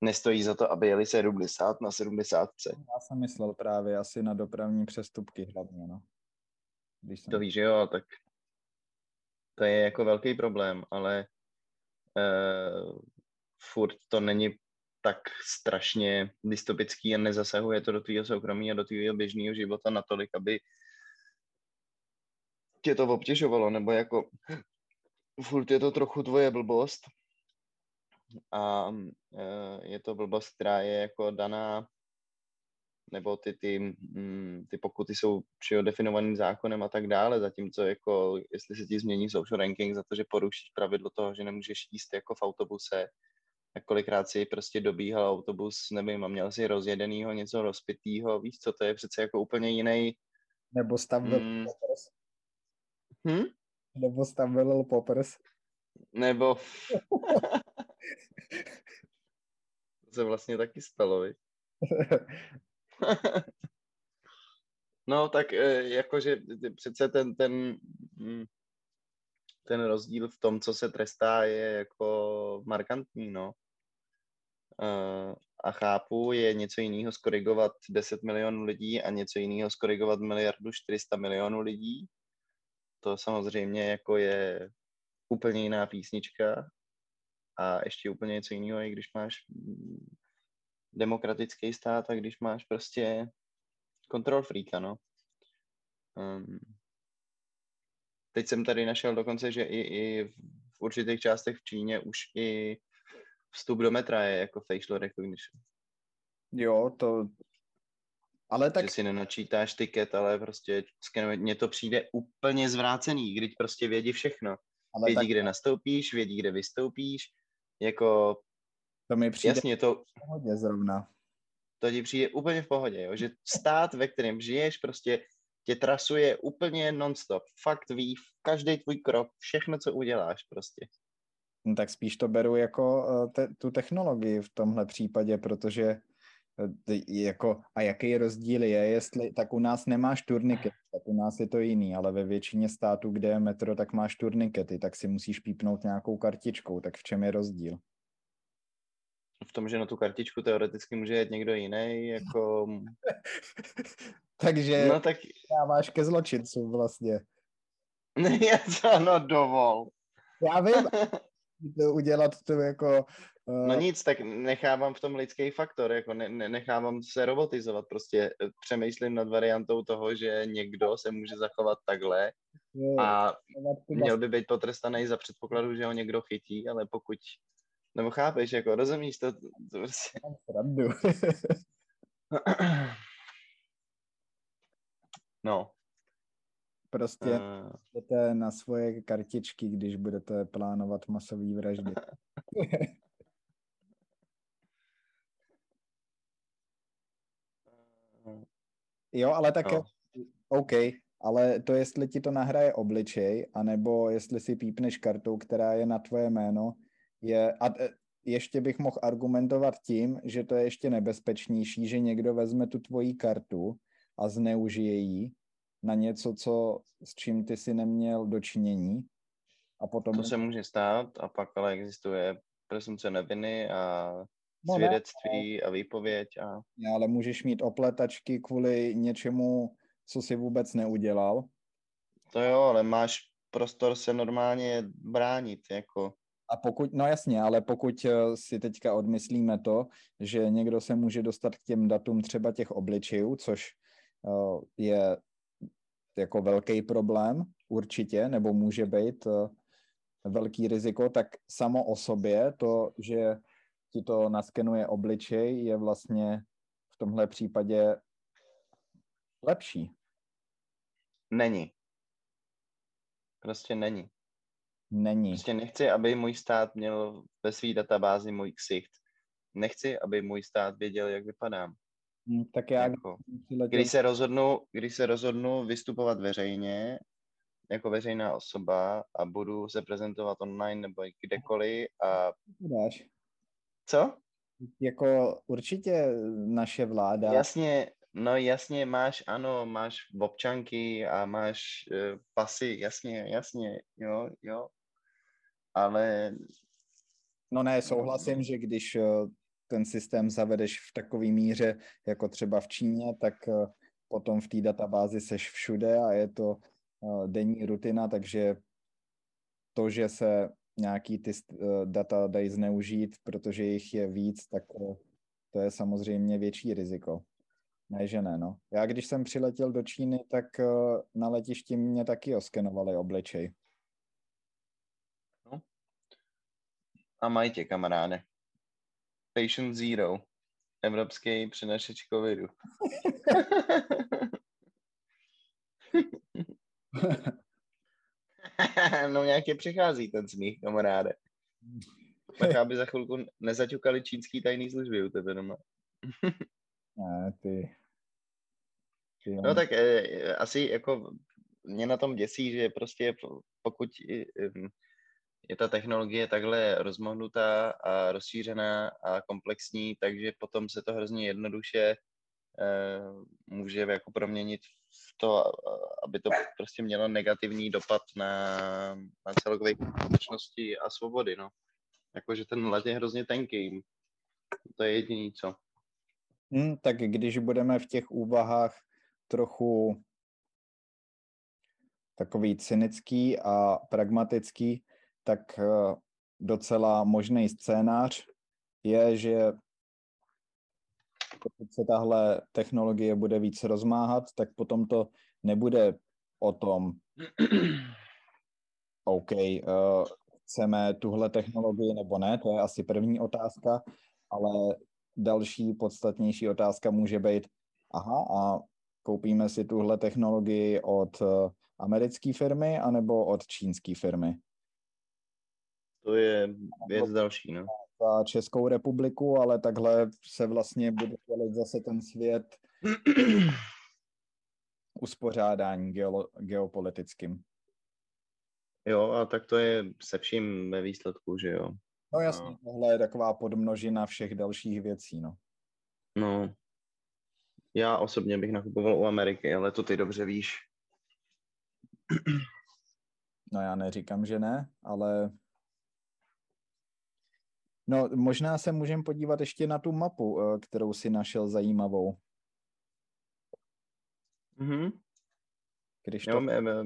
nestojí za to, aby jeli 70 na 70. Já jsem myslel právě asi na dopravní přestupky hlavně, no. Když jsem... To víš, jo, tak to je jako velký problém, ale uh, furt to není tak strašně dystopický a nezasahuje to do tvýho soukromí a do tvýho běžného života natolik, aby tě to obtěžovalo, nebo jako furt je to trochu tvoje blbost. A uh, je to blbost, která je jako daná nebo ty, ty, mm, ty pokuty jsou všeho definovaným zákonem a tak dále, zatímco jako jestli se ti změní social ranking za to, že porušíš pravidlo toho, že nemůžeš jíst jako v autobuse, tak kolikrát si prostě dobíhal autobus, nevím, a měl si rozjedenýho, něco rozpitýho, víš co, to je přece jako úplně jiný. Nebo stavil mm. poppers. Hm? Nebo stavil poppers. Nebo... [laughs] to se vlastně taky stalo? [laughs] [laughs] no, tak e, jakože přece ten, ten, mm, ten rozdíl v tom, co se trestá, je jako markantní, no. E, a chápu, je něco jiného skorigovat 10 milionů lidí a něco jiného skorigovat miliardu 400 milionů lidí. To samozřejmě jako je úplně jiná písnička a ještě úplně něco jiného, i když máš demokratický stát a když máš prostě kontrol freaka, no. Um, teď jsem tady našel dokonce, že i, i v určitých částech v Číně už i vstup do metra je jako facial recognition. Jo, to... Ale tak... Že si nenačítáš tiket, ale prostě mně to přijde úplně zvrácený, když prostě vědí všechno. Ale vědí, tak... kde nastoupíš, vědí, kde vystoupíš, jako to mi přijde Jasně, to, v pohodě zrovna. To ti přijde úplně v pohodě, jo? že stát, ve kterém žiješ, prostě tě trasuje úplně non-stop. Fakt ví každý tvůj krok, všechno, co uděláš prostě. No, tak spíš to beru jako eh, te, tu technologii v tomhle případě, protože eh, jako, a jaký rozdíl je, jestli, tak u nás nemáš turniket, tak u nás je to jiný, ale ve většině států, kde je metro, tak máš turnikety, tak si musíš pípnout nějakou kartičkou, tak v čem je rozdíl? V tom, že na tu kartičku teoreticky může jít někdo jiný, jako... [laughs] Takže no, tak... dáváš ke zločincům vlastně. [laughs] Já to, no dovol. Já vím, [laughs] to udělat to jako... Uh... No nic, tak nechávám v tom lidský faktor, jako ne, ne, nechávám se robotizovat, prostě eh, přemýšlím nad variantou toho, že někdo se může zachovat takhle a měl by být potrestaný za předpokladu, že ho někdo chytí, ale pokud nebo chápeš, jako rozumíš to? to prostě... [clears throat] no. prostě uh... na svoje kartičky, když budete plánovat masový vraždy. [laughs] jo, ale také, no. OK, ale to jestli ti to nahraje obličej, anebo jestli si pípneš kartou, která je na tvoje jméno, je, a ještě bych mohl argumentovat tím, že to je ještě nebezpečnější, že někdo vezme tu tvoji kartu a zneužije ji na něco, co, s čím ty si neměl dočinění. A potom... To se může stát a pak ale existuje presumce neviny a no svědectví ne, a výpověď. A... Ne, ale můžeš mít opletačky kvůli něčemu, co si vůbec neudělal. To jo, ale máš prostor se normálně bránit, jako. A pokud, no jasně, ale pokud eh, si teďka odmyslíme to, že někdo se může dostat k těm datům třeba těch obličejů, což uh, je jako velký problém určitě, nebo může být uh, velký riziko, tak samo o sobě to, že ti to naskenuje obličej, je vlastně v tomhle případě lepší. Není. Prostě není. Není. Prostě nechci, aby můj stát měl ve své databázi můj ksicht. Nechci, aby můj stát věděl, jak vypadám. Hmm, tak já... Jako, když, se rozhodnu, když se rozhodnu vystupovat veřejně, jako veřejná osoba a budu se prezentovat online nebo kdekoliv a... Dáš. Co? Jako určitě naše vláda... Jasně, no jasně, máš, ano, máš občanky a máš uh, pasy, jasně, jasně, jo, jo, ale... No ne, souhlasím, že když uh, ten systém zavedeš v takové míře, jako třeba v Číně, tak uh, potom v té databázi seš všude a je to denní rutina, takže to, že se nějaký ty data dají zneužít, protože jich je víc, tak to je samozřejmě větší riziko. Ne, že ne, no. Já když jsem přiletěl do Číny, tak na letišti mě taky oskenovali obličej. No. A mají tě, kamaráde. Patient Zero. Evropský přenašeč covidu. [laughs] no nějaké přichází ten smích, kamaráde. Tak aby za chvilku nezaťukali čínský tajný služby u tebe doma. Ne, ty. ty no tak eh, asi jako mě na tom děsí, že prostě pokud je ta technologie takhle rozmohnutá a rozšířená a komplexní, takže potom se to hrozně jednoduše eh, může jako proměnit v to, aby to prostě mělo negativní dopad na, na celkové společnosti a svobody, no. Jakože ten let je hrozně tenký. To je jediný, co. Hmm, tak když budeme v těch úvahách trochu takový cynický a pragmatický, tak eh, docela možný scénář je, že pokud se tahle technologie bude víc rozmáhat, tak potom to nebude o tom, [clears throat] OK, uh, chceme tuhle technologii nebo ne, to je asi první otázka, ale další podstatnější otázka může být, aha, a koupíme si tuhle technologii od uh, americké firmy anebo od čínské firmy. To je věc další, no za Českou republiku, ale takhle se vlastně bude dělat zase ten svět [clears throat] uspořádání geolo, geopolitickým. Jo, a tak to je se vším ve výsledku, že jo. No jasně, no. tohle je taková podmnožina všech dalších věcí, no. No, já osobně bych nakupoval u Ameriky, ale to ty dobře víš. No já neříkám, že ne, ale No, možná se můžeme podívat ještě na tu mapu, eh, kterou si našel zajímavou. Mhm. Když to... jo,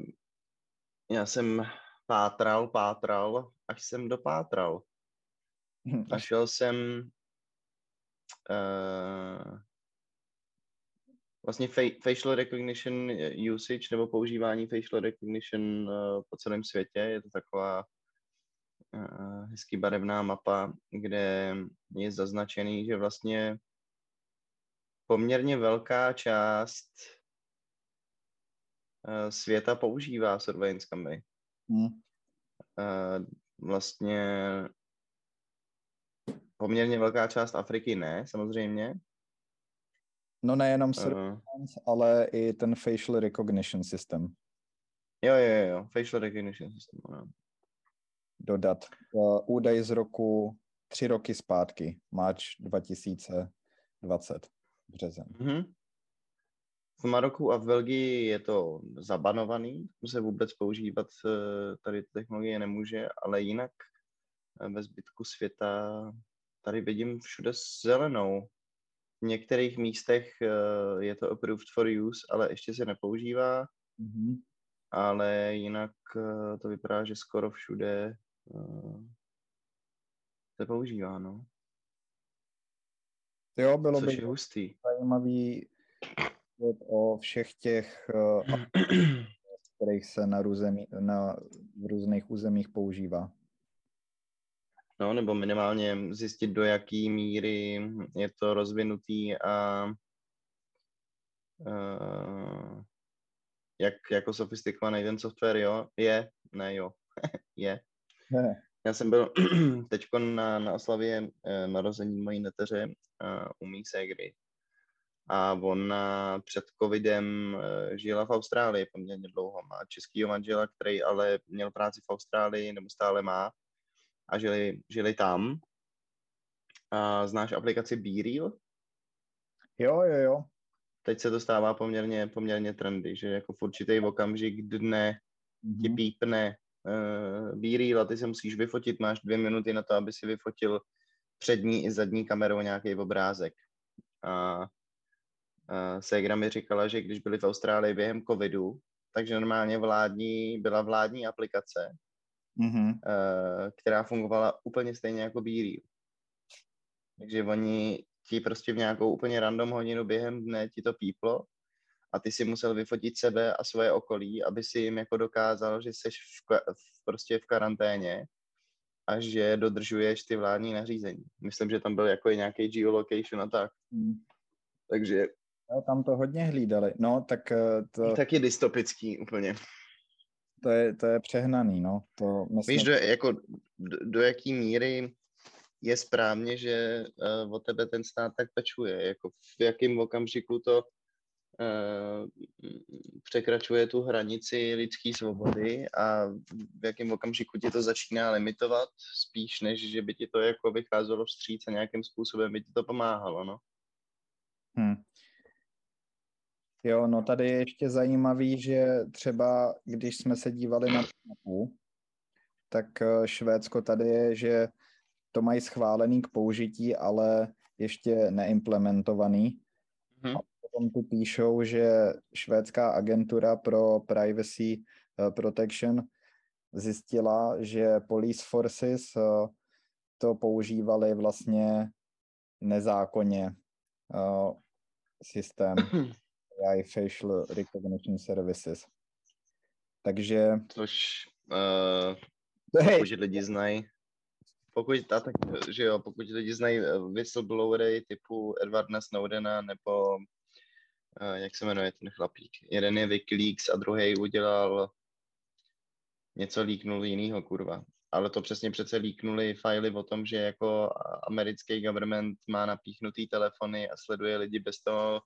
já jsem pátral, pátral, až jsem dopátral. Našel jsem uh, vlastně facial recognition usage nebo používání facial recognition uh, po celém světě. Je to taková Eh, hezký barevná mapa, kde je zaznačený, že vlastně poměrně velká část uh, světa používá surveillance kamery. Hmm. Uh, vlastně poměrně velká část Afriky ne, samozřejmě. No nejenom surveillance, uh, ale i ten facial recognition system. Jo, jo, jo, facial recognition system, no. Dodat. Uh, údaj z roku tři roky zpátky, máč 2020, březen. Mm-hmm. V Maroku a v Belgii je to zabanovaný, se vůbec používat eh, tady technologie nemůže, ale jinak eh, ve zbytku světa tady vidím všude zelenou. V některých místech eh, je to approved for use, ale ještě se nepoužívá. Mm-hmm. Ale jinak to vypadá, že skoro všude se používá, no. Jo, bylo Což by je hustý. zajímavý o všech těch, [clears throat] uh, kterých se na, růzemí, na v různých územích používá. No, nebo minimálně zjistit, do jaký míry je to rozvinutý a uh, jak jako sofistikovaný ten software jo, je, ne jo, [laughs] je. Ne. Já jsem byl [clears throat] teď na, na oslavě eh, narození mojí neteře uh, u mý ségry a ona před covidem eh, žila v Austrálii poměrně dlouho. Má českýho manžela, který ale měl práci v Austrálii, nebo stále má, a žili, žili tam. A znáš aplikaci BeReal? Jo, jo, jo. Teď se to stává poměrně, poměrně trendy, že jako v určitý okamžik dne mm-hmm. ti pípne uh, BeReal a ty se musíš vyfotit, máš dvě minuty na to, aby si vyfotil přední i zadní kamerou nějaký obrázek. A uh, Segra mi říkala, že když byli v Austrálii během covidu, takže normálně vládní, byla vládní aplikace, mm-hmm. uh, která fungovala úplně stejně jako Bírí. Takže oni ti prostě v nějakou úplně random hodinu během dne ti to píplo a ty si musel vyfotit sebe a svoje okolí, aby si jim jako dokázal, že jsi v, v, prostě v karanténě a že dodržuješ ty vládní nařízení. Myslím, že tam byl jako nějaký geolocation a tak. Mm. Takže No, tam to hodně hlídali. No, tak eh, to... Taky dystopický úplně. To je, to je přehnaný, no. To myslím... Víš, do, jako, do, do jaký míry je správně, že uh, o tebe ten stát tak pečuje, jako v jakém okamžiku to uh, překračuje tu hranici lidské svobody a v jakém okamžiku ti to začíná limitovat, spíš než, že by ti to jako vycházelo vstříc a nějakým způsobem by ti to pomáhalo, no. Hmm. Jo, no tady je ještě zajímavý, že třeba když jsme se dívali na mapu, tak eh, Švédsko tady je, že to mají schválený k použití, ale ještě neimplementovaný. Hmm. A potom tu píšou, že švédská agentura pro privacy eh, protection zjistila, že police forces eh, to používali vlastně nezákonně systém. [clears throat] AI Facial Recognition Services. Takže... Což, uh, pokud lidi znají, pokud, a tak, že jo, pokud lidi znají eh, whistleblowery typu Edwarda Snowdena nebo uh, jak se jmenuje ten chlapík. Jeden je Wikileaks a druhý udělal něco líknul jinýho, kurva. Ale to přesně přece líknuli fajly o tom, že jako americký government má napíchnutý telefony a sleduje lidi bez toho,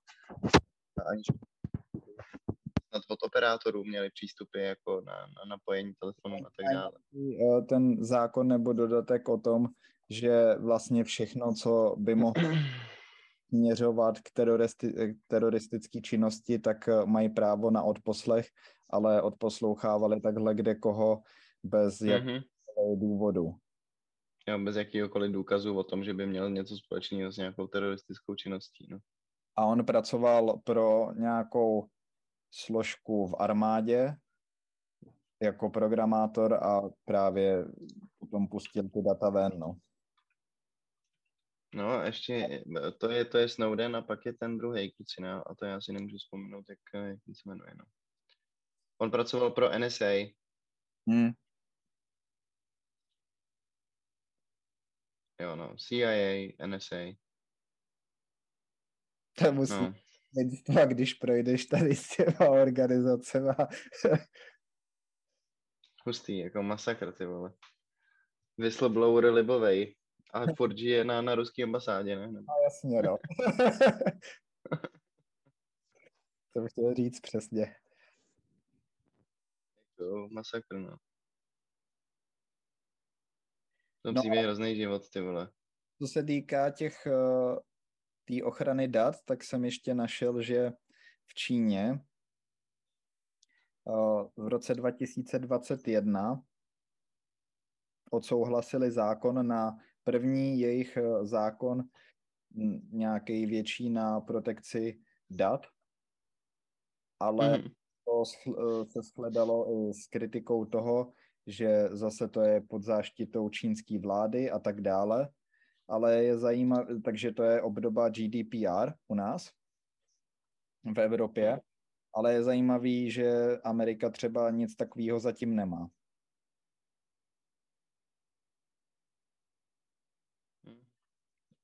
aniž od operátorů měli přístupy jako na, na napojení telefonu a tak dále. Eh, ten zákon nebo dodatek o tom, že vlastně všechno, co by mohlo směřovat k teroristi- teroristické činnosti, tak eh, mají právo na odposlech, ale odposlouchávali takhle kde koho bez jakého důvodu. Jo, bez jakýhokoliv důkazu o tom, že by měl něco společného s nějakou teroristickou činností. No a on pracoval pro nějakou složku v armádě jako programátor a právě potom pustil ty data ven, no. No, ještě, to je, to je Snowden a pak je ten druhý klucina a to já si nemůžu vzpomenout, jak, jak se jmenuje, no. On pracoval pro NSA. Hmm. Jo, no, CIA, NSA. To musí no. lidstva, když projdeš tady s těma organizacemi. [laughs] Hustý, jako masakr, ty vole. Whistleblower libovej. A [laughs] furt žije na, na ruské ambasádě, ne? No jasně, no. [laughs] to bych chtěl říct přesně. To masakr, no. To no, je hrozný život, ty vole. Co se týká těch uh, té ochrany dat, tak jsem ještě našel, že v Číně uh, v roce 2021 odsouhlasili zákon na první jejich uh, zákon nějaký větší na protekci dat, ale mm. to se shledalo i s kritikou toho, že zase to je pod záštitou čínské vlády a tak dále. Ale je zajímavé, takže to je obdoba GDPR u nás v Evropě, ale je zajímavý, že Amerika třeba nic takového zatím nemá.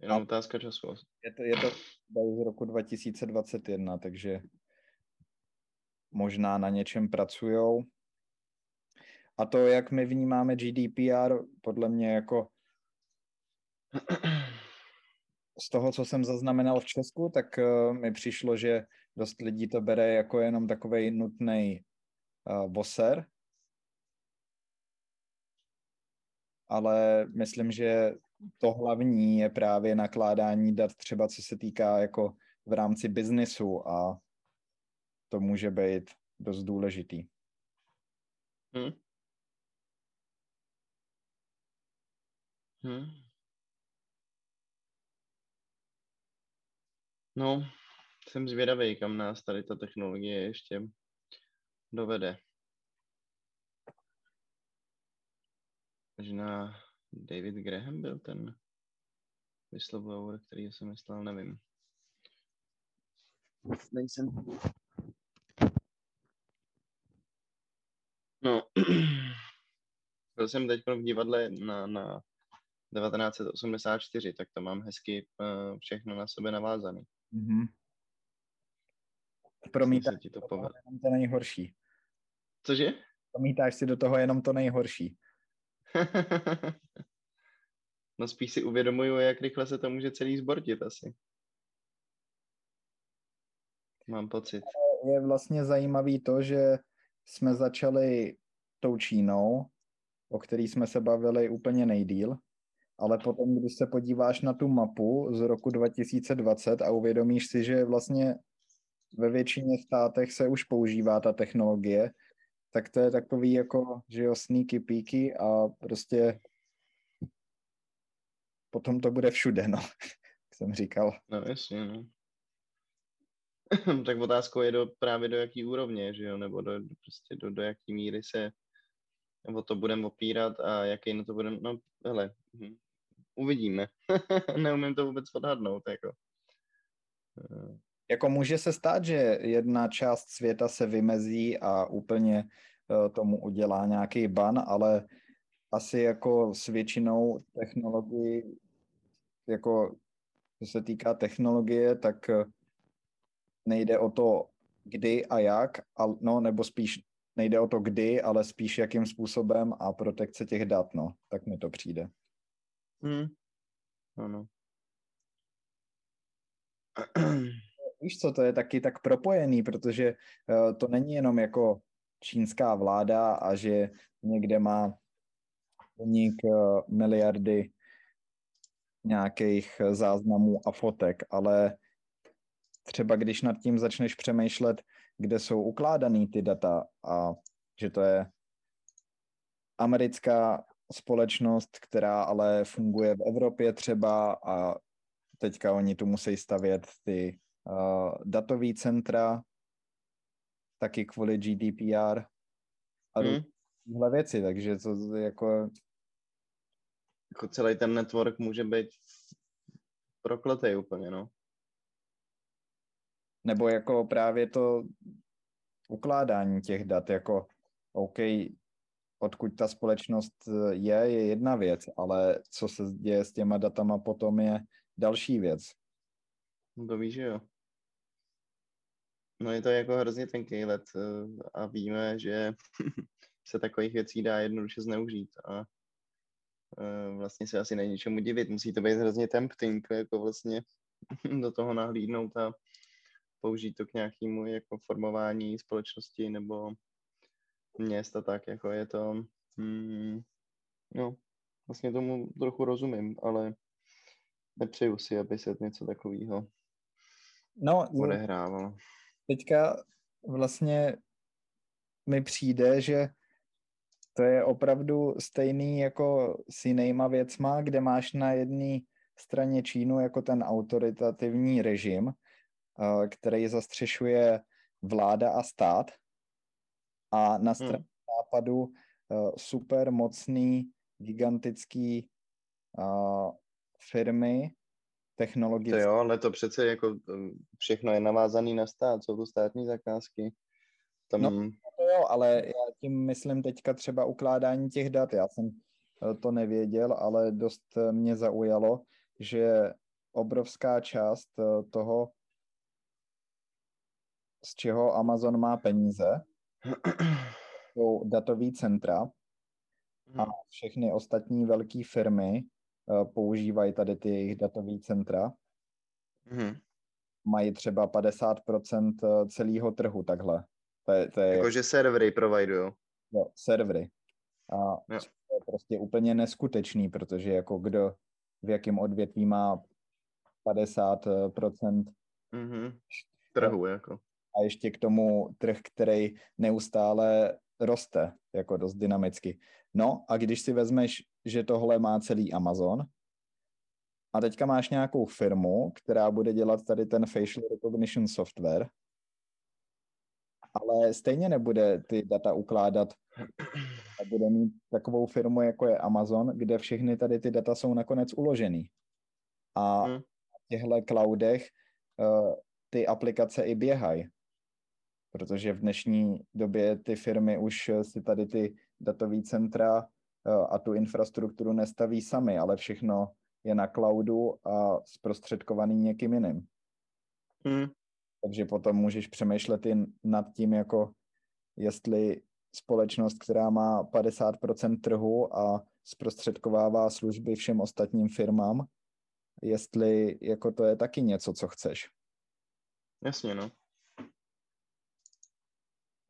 Jenom otázka času. Je to, je to z roku 2021, takže možná na něčem pracujou. A to, jak my vnímáme GDPR, podle mě jako z toho, co jsem zaznamenal v Česku, tak uh, mi přišlo, že dost lidí to bere jako jenom takový nutný uh, boser. Ale myslím, že to hlavní je právě nakládání dat třeba co se týká jako v rámci biznisu a to může být dost důležitý. Hmm. Hmm. No, jsem zvědavý, kam nás tady ta technologie ještě dovede. Možná David Graham byl ten whistleblower, který jsem myslel, nevím. Nejsem. No, [clears throat] byl jsem teď v divadle na, na 1984, tak to mám hezky uh, všechno na sebe navázané. Mm-hmm. Promítáš ti to, to jenom to nejhorší. Cože? Promítáš si do toho jenom to nejhorší. [laughs] no spíš si uvědomuju, jak rychle se to může celý zbortit asi. Mám pocit. Je vlastně zajímavý to, že jsme začali tou Čínou, o který jsme se bavili úplně nejdíl, ale potom, když se podíváš na tu mapu z roku 2020 a uvědomíš si, že vlastně ve většině státech se už používá ta technologie, tak to je takový jako, že jo, sneaky peaky a prostě potom to bude všude, no, [laughs] jak jsem říkal. No jasně, no. [clears throat] tak otázkou je do, právě do jaký úrovně, že jo, nebo do, prostě do, do jaký míry se nebo to budeme opírat a jaký na to budeme, no hele, hm, uvidíme. [laughs] Neumím to vůbec odhadnout, jako. Jako může se stát, že jedna část světa se vymezí a úplně eh, tomu udělá nějaký ban, ale asi jako s většinou technologií, jako co se týká technologie, tak eh, nejde o to, kdy a jak, no nebo spíš nejde o to kdy, ale spíš jakým způsobem a protekce těch dat, no, tak mi to přijde. Hmm. Ano. [clears throat] Víš co, to je taky tak propojený, protože uh, to není jenom jako čínská vláda a že někde má unik uh, miliardy nějakých záznamů a fotek, ale třeba když nad tím začneš přemýšlet, kde jsou ukládaný ty data a že to je americká společnost, která ale funguje v Evropě třeba a teďka oni tu musí stavět ty uh, datové centra, taky kvůli GDPR a hmm. tyhle věci, takže to jako... Jako celý ten network může být prokletý úplně, no. Nebo jako právě to ukládání těch dat, jako OK, odkud ta společnost eh, je, je jedna věc, ale co se děje s těma datama potom je další věc. No to víš, že jo. No je to jako hrozně tenký let eh, a víme, že [laughs] se takových věcí dá jednoduše zneužít a eh, vlastně se asi není čemu divit. Musí to být hrozně tempting, jako vlastně [laughs] do toho nahlídnout a použít to k nějakému jako formování společnosti nebo měst a tak, jako je to, hmm, no, vlastně tomu trochu rozumím, ale nepřeju si, aby se něco takového no, odehrávalo. Teďka vlastně mi přijde, že to je opravdu stejný jako s jinýma věcma, kde máš na jedné straně Čínu jako ten autoritativní režim, eh, který zastřešuje vláda a stát a na straně hmm. západu eh, super mocný, gigantický uh, firmy, technologické. To jo, ale to přece jako všechno je navázané na stát, jsou to státní zakázky. Tam... No, to jo, ale já tím myslím teďka třeba ukládání těch dat. Já jsem eh, to nevěděl, ale dost mě zaujalo, že obrovská část toho, z čeho Amazon má peníze, [clears throat] jsou datové centra a hmm. všechny ostatní velké firmy používají tady ty jejich datové centra. Hmm. Mají třeba 50% celého trhu takhle. To je, to je, Jakože servery providují. Jo, servery. A jo. to je prostě úplně neskutečný, protože jako kdo v jakém odvětví má 50% mm-hmm. trhu, jako. A ještě k tomu trh, který neustále roste, jako dost dynamicky. No a když si vezmeš, že tohle má celý Amazon, a teďka máš nějakou firmu, která bude dělat tady ten facial recognition software, ale stejně nebude ty data ukládat a bude mít takovou firmu, jako je Amazon, kde všechny tady ty data jsou nakonec uložený. A hmm. v těchto cloudech uh, ty aplikace i běhají. Protože v dnešní době ty firmy už si tady ty datové centra uh, a tu infrastrukturu nestaví sami, ale všechno je na cloudu a zprostředkovaný někým jiným. Hmm. Takže potom můžeš přemýšlet i nad tím, jako jestli společnost, která má 50% trhu a zprostředkovává služby všem ostatním firmám, jestli jako to je taky něco, co chceš. Jasně, no.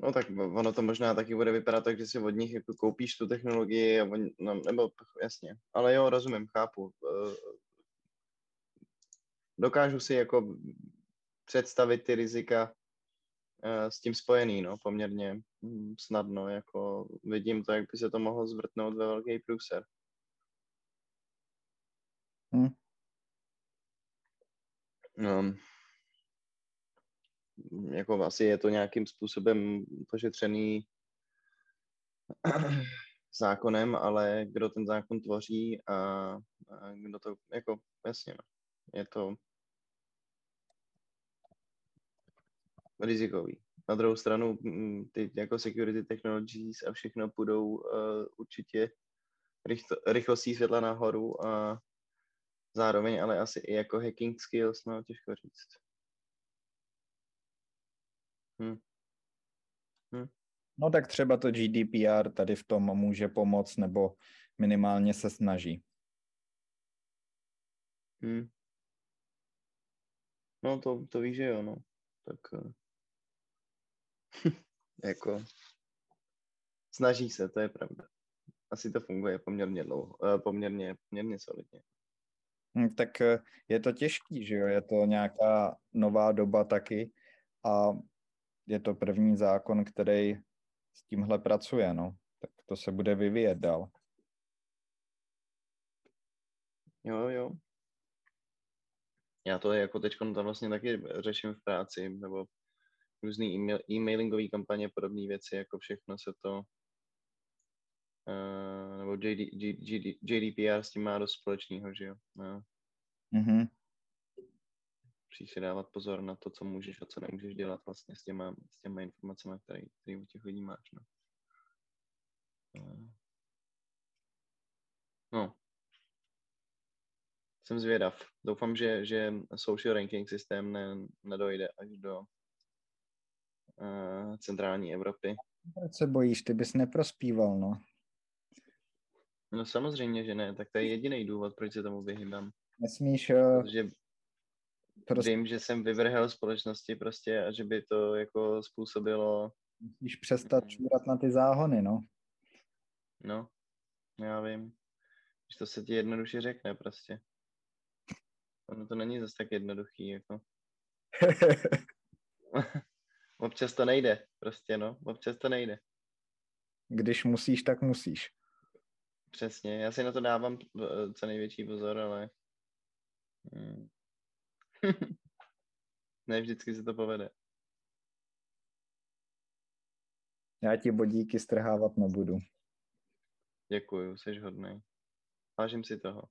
No tak ono to možná taky bude vypadat tak, že si od nich jako koupíš tu technologii, a on, no, nebo jasně. Ale jo, rozumím, chápu. Eh, dokážu si jako představit ty rizika eh, s tím spojený, no, poměrně hm, snadno, jako vidím to, jak by se to mohlo zvrtnout ve velký průser. Hmm. No, jako asi je to nějakým způsobem pošetřený [clears throat] zákonem, ale kdo ten zákon tvoří a, a kdo to, jako jasně, no. je to rizikový. Na druhou stranu ty jako security technologies a všechno půjdou uh, určitě rychlo, rychlostí světla nahoru a zároveň ale asi i jako hacking skills, no těžko říct. Hm. Hm. No tak třeba to GDPR tady v tom může pomoct nebo minimálně se snaží. Hm. No to, to víš, že jo, no. Tak eh, [laughs] jako snaží se, to je pravda. Asi to funguje poměrně dlouho, eh, poměrně, poměrně solidně. Hm, tak eh, je to těžký, že jo, je to nějaká nová doba taky a je to první zákon, který s tímhle pracuje, no. Tak to se bude vyvíjet dál. Jo, jo. Já to jako teď tam vlastně taky řeším v práci, nebo různý e-mail, e-mailingové kampaně, podobné věci, jako všechno se to, uh, nebo JD, JD, JDPR s tím má dost společného, že jo. No. Mm-hmm. Musíš si dávat pozor na to, co můžeš a co nemůžeš dělat vlastně s těma, s těma informacemi, které, které u těch lidí máš. No. no. Jsem zvědav. Doufám, že, že social ranking systém ne, nedojde až do uh, centrální Evropy. Proč se bojíš? Ty bys neprospíval, no. No samozřejmě, že ne. Tak to je jediný důvod, proč se tomu vyhýbám. Nesmíš... Uh, Protože prostě... vím, že jsem vyvrhel společnosti prostě a že by to jako způsobilo... Musíš přestat mm. čůrat na ty záhony, no. No, já vím. Že to se ti jednoduše řekne prostě. Ono to není zase tak jednoduchý, jako. [laughs] občas to nejde, prostě no, občas to nejde. Když musíš, tak musíš. Přesně, já si na to dávám eh, co největší pozor, ale hmm. Ne vždycky se to povede. Já ti bodíky strhávat nebudu. Děkuju, jsi hodný. Vážím si toho.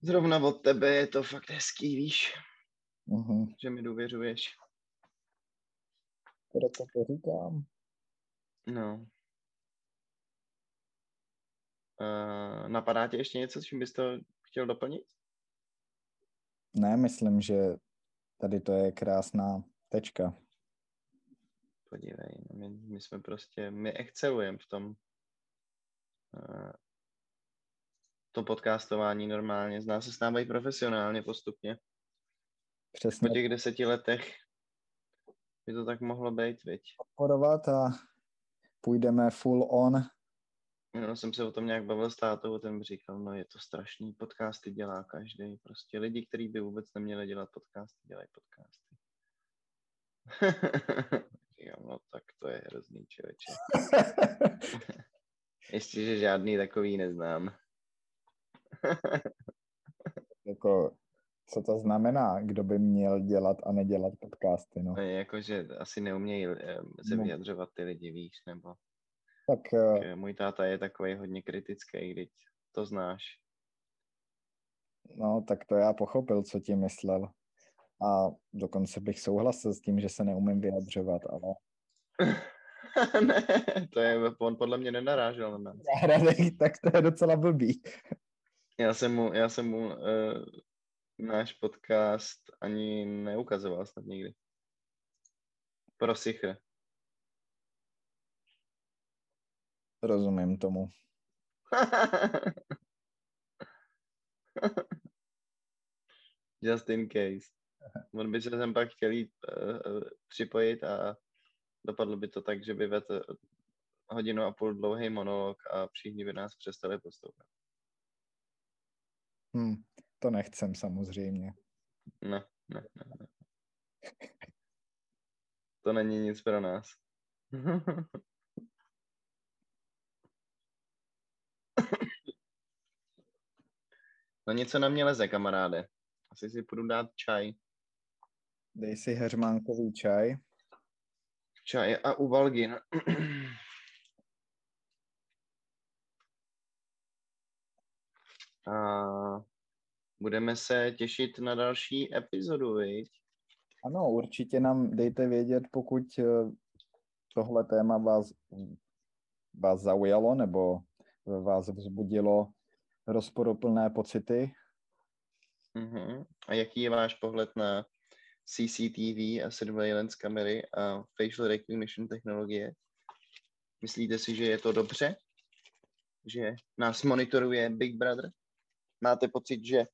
Zrovna od tebe je to fakt hezký, víš? Uh-huh. Že mi důvěřuješ. Proto to říkám. No. Uh, napadá tě ještě něco, čím bys to chtěl doplnit? Ne, myslím, že tady to je krásná tečka. Podívej, no my, my jsme prostě, my excelujeme v tom, uh, to podcastování normálně. Z nás se stávají profesionálně postupně. Přesně. Po těch deseti letech by to tak mohlo být, viď? Podporovat a půjdeme full on. No, jsem se o tom nějak bavil s tátou, ten říkal, no je to strašný, podcasty dělá každý. Prostě lidi, kteří by vůbec neměli dělat podcasty, dělají podcasty. [laughs] Říkám, no tak to je hrozný člověče. [laughs] Ještě, že žádný takový neznám. [laughs] jako, co to znamená, kdo by měl dělat a nedělat podcasty, no? Jakože asi neumějí eh, se no. vyjadřovat ty lidi, víš, nebo... Tak, tak uh, můj táta je takový hodně kritický, když to znáš. No, tak to já pochopil, co ti myslel. A dokonce bych souhlasil s tím, že se neumím vyjadřovat, ale... [laughs] ne, to je, on podle mě nenarážel na nás. tak to je docela blbý. Já jsem mu, já jsem mu uh, náš podcast ani neukazoval snad nikdy. Pro sichr. Rozumím tomu. [laughs] Just in case. On by se sem pak chtěl jít uh, připojit a dopadlo by to tak, že by vedl hodinu a půl dlouhý monolog a všichni by nás přestali poslouchat. Hmm, to nechcem samozřejmě. Ne, ne, ne, ne. To není nic pro nás. [laughs] No něco na mě leze, kamaráde. Asi si půjdu dát čaj. Dej si heřmánkový čaj. Čaj a uvalgin. [clears throat] A budeme se těšit na další epizodu, viď? Ano, určitě nám dejte vědět, pokud eh, tohle téma vás, vás zaujalo nebo vás vzbudilo rozporuplné pocity. Uh-huh. A jaký je váš pohled na CCTV a surveillance kamery a facial recognition technologie? Myslíte si, že je to dobře? Že nás monitoruje Big Brother? Máte pocit, že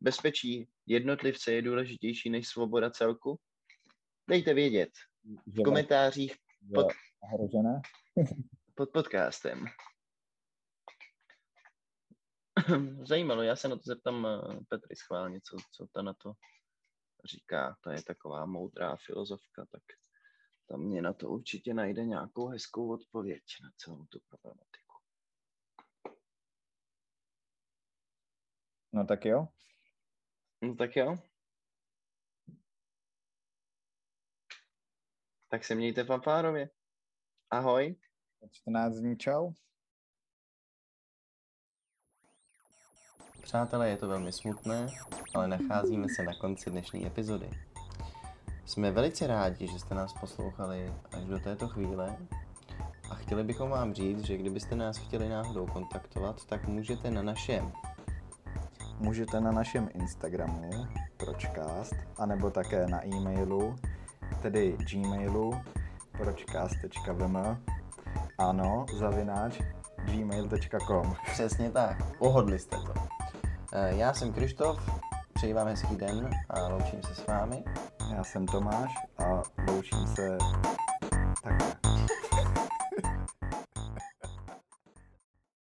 bezpečí jednotlivce je důležitější než svoboda celku? Dejte vědět v komentářích pod, [laughs] pod podcastem. [laughs] Zajímalo, já se na to zeptám eh, Petry schválně, co, co ta na to říká. To je taková moudrá filozofka, tak tam mě na to určitě najde nějakou hezkou odpověď na celou tu problematiku. No tak jo. No tak jo. Tak se mějte fanfárově. Ahoj. 14 dní čau. Přátelé, je to velmi smutné, ale nacházíme se na konci dnešní epizody. Jsme velice rádi, že jste nás poslouchali až do této chvíle a chtěli bychom vám říct, že kdybyste nás chtěli náhodou kontaktovat, tak můžete na našem Můžete na našem Instagramu pročkást, anebo také na e-mailu tedy gmailu pročcast.vm ano, zavináč gmail.com Přesně tak, pohodli jste to. Eh, já jsem Krištof, přeji vám hezký den a loučím se s vámi. Já jsem Tomáš a loučím se